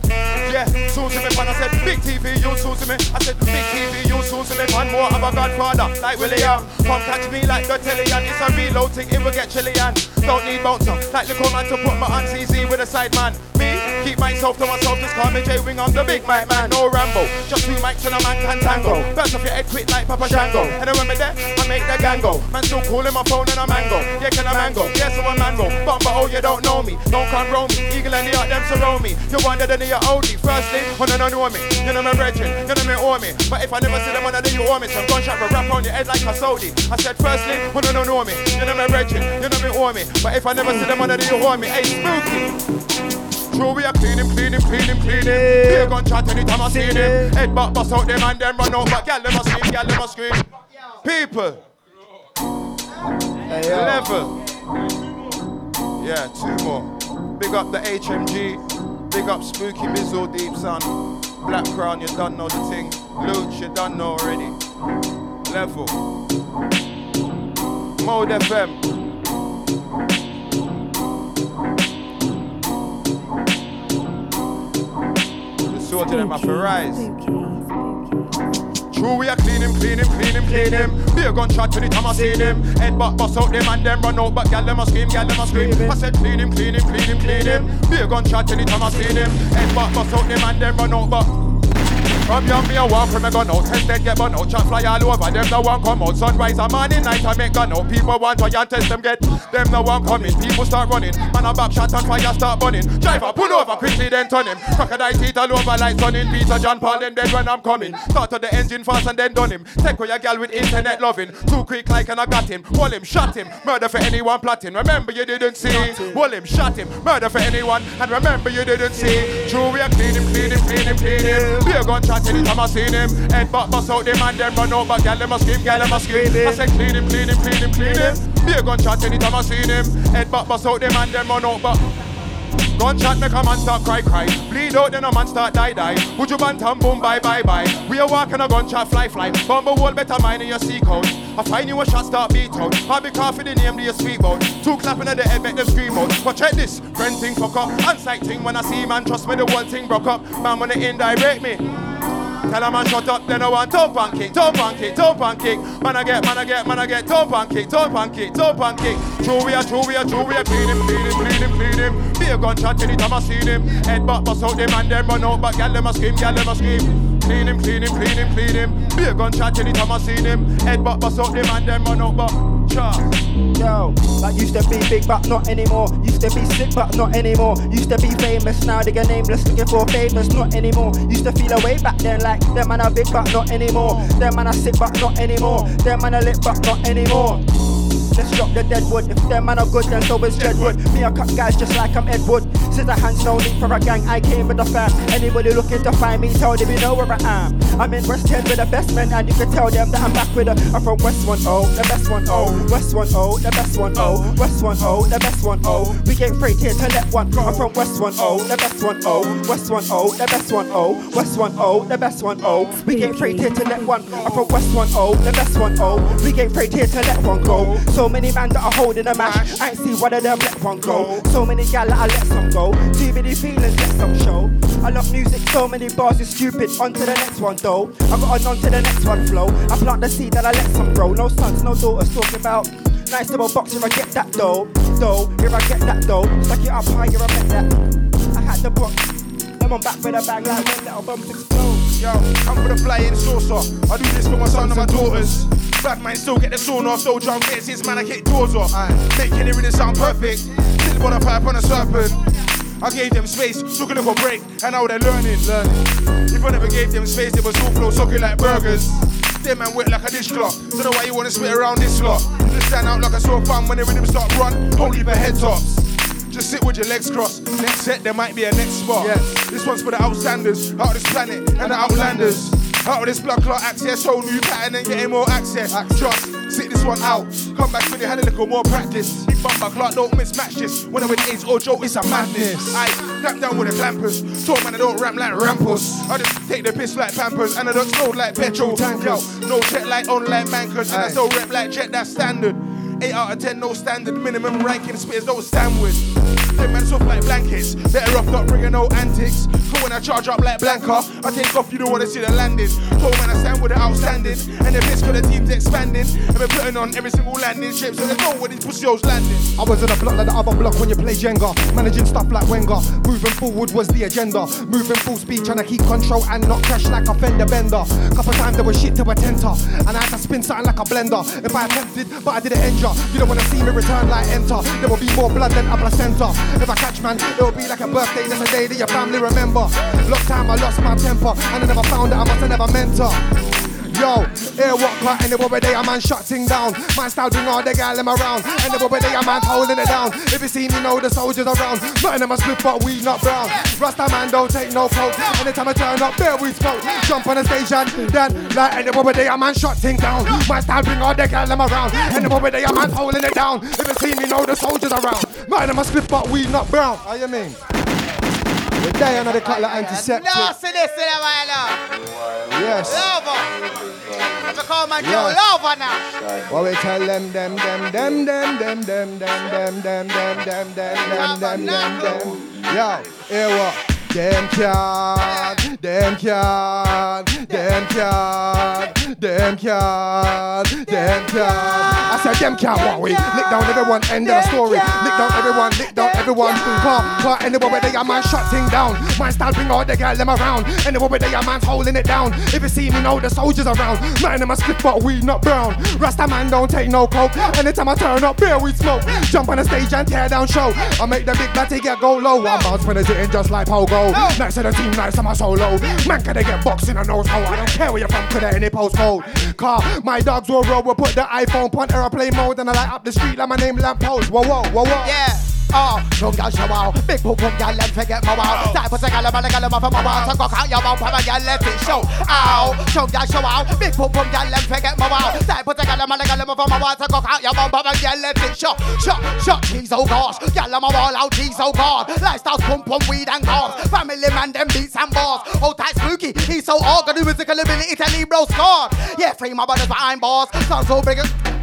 Yeah, soon to me pun. I said big TV, you soon to me. I said big TV, you soon to me pun. More of a godfather, like William. Come catch me like the Tillian. It's a reload it will get Chilean. Don't need bouncer, like the man to put my on CZ with a side man. Me, Keep myself to myself, just call me J Wing, I'm the big mic man, no Rambo. Just two mics and a man can tango. Burst off your head quick like Papa Shango. And then when me there, I make the gang go. Man still calling my phone and a mango. Yeah, can a mango? Yes, I'm a mango. But, but oh, you don't know me. Don't come roll me. Eagle and the art, them surround me. You wonder than the OD. Firstly, when I don't know me. You know me brethren, you know me owe me. But if I never see them on the you owe me. Some gunshot will rap on your head like a Saudi. I said firstly, when I don't know me. You know me brethren, you know me owe me. But if I never see them on the you owe me. Hey, spooky. True, we are clean him, clean him, clean him, clean him. Be a gunshot anytime I see him. Head back, bust out them and them run out. But gal, them a scream, gal, them a scream. People. Level. Yeah, two more. Big up the HMG. Big up Spooky Bizzle, Deep Sun. Black Crown, you done know the thing. Luch, you done know already. Level. Mode FM. Sword to them have to rise. True, we are clean him, clean him, clean him, clean him. Be a gunshot to the time I seen him. Head back, bust out them and them run out, but gal them a scream, gal them a scream. I said clean him, clean him, clean him, clean him. Be a gunshot to the time I seen him. Head back, bust out them and them run out, but. From young me a walk from a gun out, test dead get burn out, chat fly all over, them the one come out. Sunrise a morning, night I make gun out. People want to and test them get, them the one coming. People start running, man a back shot and fire start burning. Driver pull over quickly then turn him. Crocodile teeth all over like sunning. Peter John Paul them dead when I'm coming. Start to the engine fast and then done him. Take away your gal with internet loving. Too quick like and I got him. Wall him, shot him. Murder for anyone plotting. Remember you didn't see. Wall him, shot him. Murder for anyone. And remember you didn't see. True we are clean him, clean him, clean him, clean him. Be a gunshot anytime I seen him. Head back bust out them and them run. But gal them a scream, gal them a scream. I said clean him, clean him, clean him, clean him. Be a gunshot anytime I seen him. Head back bust out them and them run out. Gunshot make a man start cry cry. Bleed out then a man start die die. Would you bantam boom bye bye bye. We are walking a gunshot fly fly. Bumble wall better mind in your sea code. I find you a shot start beat out. I be coffee the name to your sweet boat. Two clapping at the head make them scream out. But check this, friend thing fuck up. Unsight thing when I see man trust me the one thing broke up. Man they indirect me. Tell a man shut up, then I want toe pancake, toe pancake, toe pancake. Man I get, man I get, man I get toe pancake, toe pancake, toe pancake. True we are, true we are, true we are. Clean him, clean him, clean him, clean him. Be a gunshot anytime I seen him. Head back, bust out them and them run out, but gal them a scream, gal them a scream. Clean him, clean him, clean him, clean him. Be a gunshot anytime I seen him. Head back, bust out them and them run out, but. Yo, like used to be big but not anymore. Used to be sick but not anymore. Used to be famous, now they get nameless, looking for famous, not anymore. Used to feel away back then like them man a big but not anymore. Them man a sick but not anymore. Them man a lit but not anymore. Let's drop the dead wood. If them man are good, then so is Jedwood. Me, I cut guys just like I'm Ed Wood. Scissor hands, no need for a gang. I came with the fam. Anybody looking to find me, tell them you know where I am. I'm in West End with the best men, and you can tell them that I'm back with a. I'm from West One Oh, the best one Oh, West One Oh, the best one Oh, West One Oh, the best one Oh. We get freight here to let one. go. I'm from West One Oh, the best one Oh, West One Oh, the best one Oh, West One Oh, the best one Oh. We get freight here to let one. go. I'm from West One Oh, the best one Oh. We get freight here to let one go. So many man that are holding a mash. I ain't see one of them let one go. So many gal that I let some go. Too many feelings, let some show. I love music, so many bars is stupid. On to the next one though. I got on, on to the next one flow. I plant the seed that I let some grow. No sons, no daughters talking about. Nice little box if I get that though. Though, if I get that though. Stack it up higher, I bet that. I had the box. Them on back with a bang like when little bums explode. Yo, I'm for the flying saucer. I do this for my son and my daughters. Bad man still get the sawn off, so drunk, drum faces, man, I kick doors off. Making it really sound perfect. On a pipe on a serpent. I gave them space, took a little break, and now they're learning, learning. If I never gave them space, they were all flow sucking like burgers. Them man wet like a dishcloth. Don't know why you wanna spit around this lot. Just stand out like a sore fun when the rhythm start run. Don't leave a head tops. Just sit with your legs crossed. Next set, there might be a next spot. This one's for the outstanders, out of this planet, and the outlanders. Out of this blood clot access, whole new pattern and getting more access. Just sit this one out. Come back when you had a little more practice. Big bumper clock, don't mismatch this. When I'm with AIDS or Joe, it's a madness. I clap down with the clampers. Told man I don't ram like rampers. I just take the piss like pampers and I don't slow like petrol tankers. No jet like on like mankers and I still rep like jet, that's standard. 8 out of 10, no standard. Minimum ranking, spitters don't stand with. Them man soft like blankets. Better off not bringing no antics. Cause when I charge up like Blanca, I take off, you don't wanna see the landing. Told man I stand with the outstanding. And the risk of the team's expanding. And we're putting on every single landing strip, so they know where these pussies landing. I was in a block like the other block when you play Jenga. Managing stuff like Wenger. Moving forward was the agenda. Moving full speed, trying to keep control and not crash like a fender bender. Couple times there was shit to attend to. And I had to spin something like a blender. If I attempted, but I didn't enter. You don't wanna see me return like enter. There will be more blood than a placenta. If I catch man, it will be like a birthday. That's a day that your family remember. Lost time, I lost my temper. And I never found it, I must have never meant her. Yo, what cut and the way they a man shut thing down. Man style bring all the gal them around. And the way they a man holding it down. If you see me know the soldiers around. Nothing them a split but we not brown. Rasta man don't take no coke. Anytime I turn up, there we smoke. Jump on the stage and then like and the way they a man shut thing down. Man style bring all the gal them around. And the way they a man holding it down. If you see me know the soldiers around. Man them a split but we not brown. How you mean? Day under the cutlet antiseptic. No, see this, see that, man. Yes. Lover. If I call my Yes. Lover now. What we tell them, them, them, them, them, them, them, them, them, them, them, them, them, them, them, them, them. Yo, here what? Them can't, them can't, them can't, them can't, them can't. I said them can't what we lick down everyone, end of the story. Lick down everyone, lick down everyone. Car, car, anywhere where they are man shut thing down. Man style bring all the girl them around. Anywhere where they are man's holding it down. If you see me know the soldiers around. Man them a split but we not brown. Rasta man don't take no coke. Anytime I turn up, beer we smoke. Jump on the stage and tear down show. I make the big batty get go low. One bounce when it's hitting just like pogo. Nice to the team, nice to my solo. Man can they get boxing a nose hole. I don't care where you're from, could any postcode. Car, my dogs will roll. We'll put the iPhone on aeroplane mode and I light up the street like my name lamppost. Whoa, whoa, whoa, whoa. Yeah. Oh, show 哦，用有就話，逼抱抱也兩隻嘅冇話，大破世界兩萬兩間兩萬分冇話，新國考有冇排埋嘢兩條數，哦，用有就話，逼抱抱也兩隻嘅冇話，大破世界兩萬兩間兩萬分冇話，新國考有冇排埋嘢兩條數，shot shot 廁所 cost，人兩冇話樓廁所 cost，lifestyle 碰碰 we don't get show out. Big poop from y'all, let's forget my wow. Type of second, I'm gonna get a mouth of my wow. Talk about your mouth, papa, y'all, let it show. Shut, shut, cheese, oh gosh. Y'all, I'm a wall out, cheese, oh god. Lifestyle's pump, pump, weed and cars. Family man them beats and bars. boss，all tight spooky he's so odd，嗰啲 music ability Billy Italy bro score，yeah free my brothers but I'm boss，sound so big。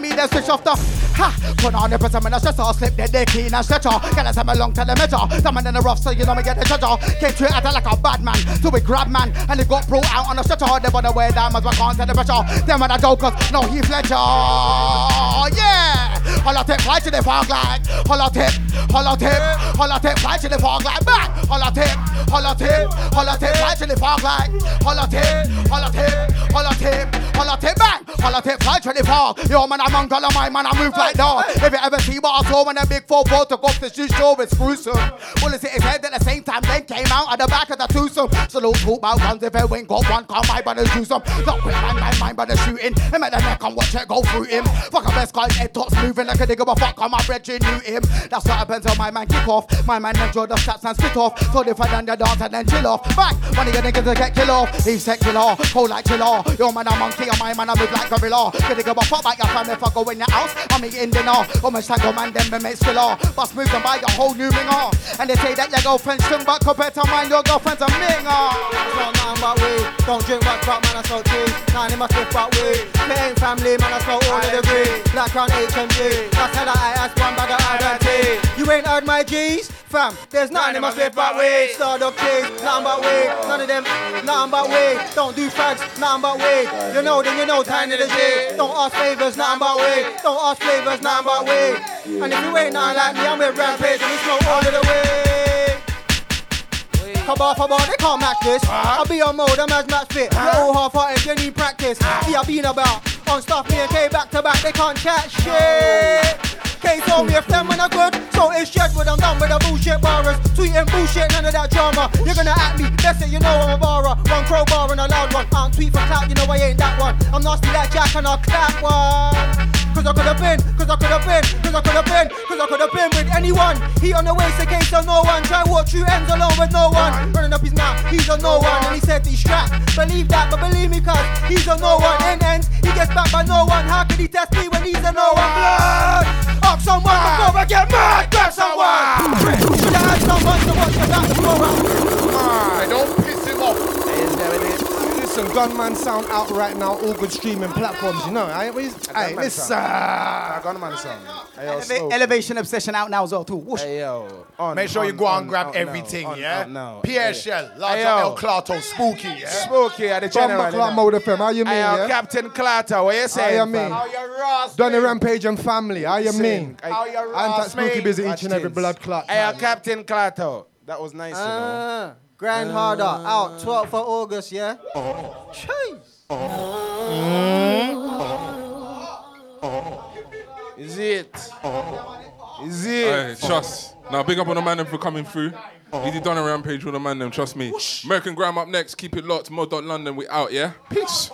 at me, then switch off the ha. Put on the pressure, man, I stress off, slip dead, they clean and stretcher. Gotta send me long to the measure. Someone in the rough, so you know me get the treasure. Came to it acting like a bad man, so we grab man, and it got brought out on a stretcher. They wanna wear diamonds, but can't take the pressure. Them are the jokers, no Ledger. Oh yeah, holla tip, fly to the fog like. Holla tip, holla tip, holla tip, fly to the fog like. Back, holla tip, holla tip, holla tip, fly to the fog like. Holla tip, holla tip, holla tip, holla tip, bang, holla tip, fly to the fog. Yo man, I'm on color, my man, I move like dog. If you ever see what I saw when a big four ball took off the shoe show, it's gruesome. Bullets hit his head at the same time, then came out at the back of the twosome. So don't talk about guns if it ain't got one, come my brother shoot some. Not quick man, my mind brother shooting. Him at the neck and watch it go through him. Fuck a best guy, head tops moving like a nigga, but fuck on my bread, you knew him. That's what happens when my man kick off. My man enjoy the stats and spit off. So if I done the dance and then chill off. Back, one of your niggas to get kill off. He's killer, cold like chiller. Yo man, I'm monkey, and my man, I move like gorilla. Get a go fuck back your family if I go in your house. I'm eating dinner. Almost like a man, them me mates killer. Bust move and buy a whole new ringer. And they say that your girlfriend's string, but compared to mine, your girlfriend's a minger. It's not nothing but weed. Don't drink much, but man, I smoke trees. Nine in my slip, but weed. It ain't family, man, I smoke all of the green. Black on HMG. That's how I ask one bag of RNT. You ain't heard my G's? Fam, there's nothing in my slip but weed. Start up cheese, nothing but weed. None of them, nothing but weed. Don't do fags, nothing but weed. You know, then you know, tiny the G. Don't ask favors, nothing but weed. Don't ask flavors, nothing my way. And if you ain't nothing like me, I'm with Rampage and we smoke all of the way. Come off about, they can't match this. I'll be on mode, I'm as match fit. You're all half hearted, you need practice. See, I've been about on stuff, me and K back to back, they can't chat shit. K told me if them when are good, so it's shit, but I'm done with the bullshit bars. Tweeting bullshit, none of that drama. You're gonna at me, that's it, you know I'm a barra. One crowbar and a loud one. I don't tweet for clout, you know I ain't that one. I'm nasty like Jack and I'll clap one. Cause I could have been, cause I could have been, cause I could have been, cause I could have been with anyone. He on the waist in case of no one. Try walk through ends alone with no one. Running up his mouth, he's on no one. And he said he's strapped. Believe that, but believe me, cause he's on no one. In ends, he gets back by no one. How could he test me when he's a no one blood. Ask someone before I get mad. Grab someone. Should ah, I have someone to watch your back don't. Listen, Gunman sound out right now, all good streaming platforms, you know. Hey, hey listen. Gunman sound. Hey, yo, Eleva- elevation obsession out now as well too. Whoosh. Hey, yo. On, Make sure you go on, and grab on, everything, on, yeah? on, now. Pierre Hey. Shell, Larger Hey, yo. El Clato, Spooky, yeah? Spooky at the general. Bumba Club Mode FM, how you mean, Hey, yo, yeah? Captain Clatter, what you say, How saying? you mean? fam? Donny Rampage and family, how you Sing. mean? Hey, I'm that spooky busy each and every blood clot. Hey, yo, Captain Clatter. That was nice, you know. Uh, Grand Harder out 12th of August, yeah? Oh. Jeez. Is it? Is it? Hey, trust. Now, big up on the man them for coming through. He did done a rampage with the man them, trust me. American Grime up next. Keep it locked. Mod.London, we out, yeah? Peace.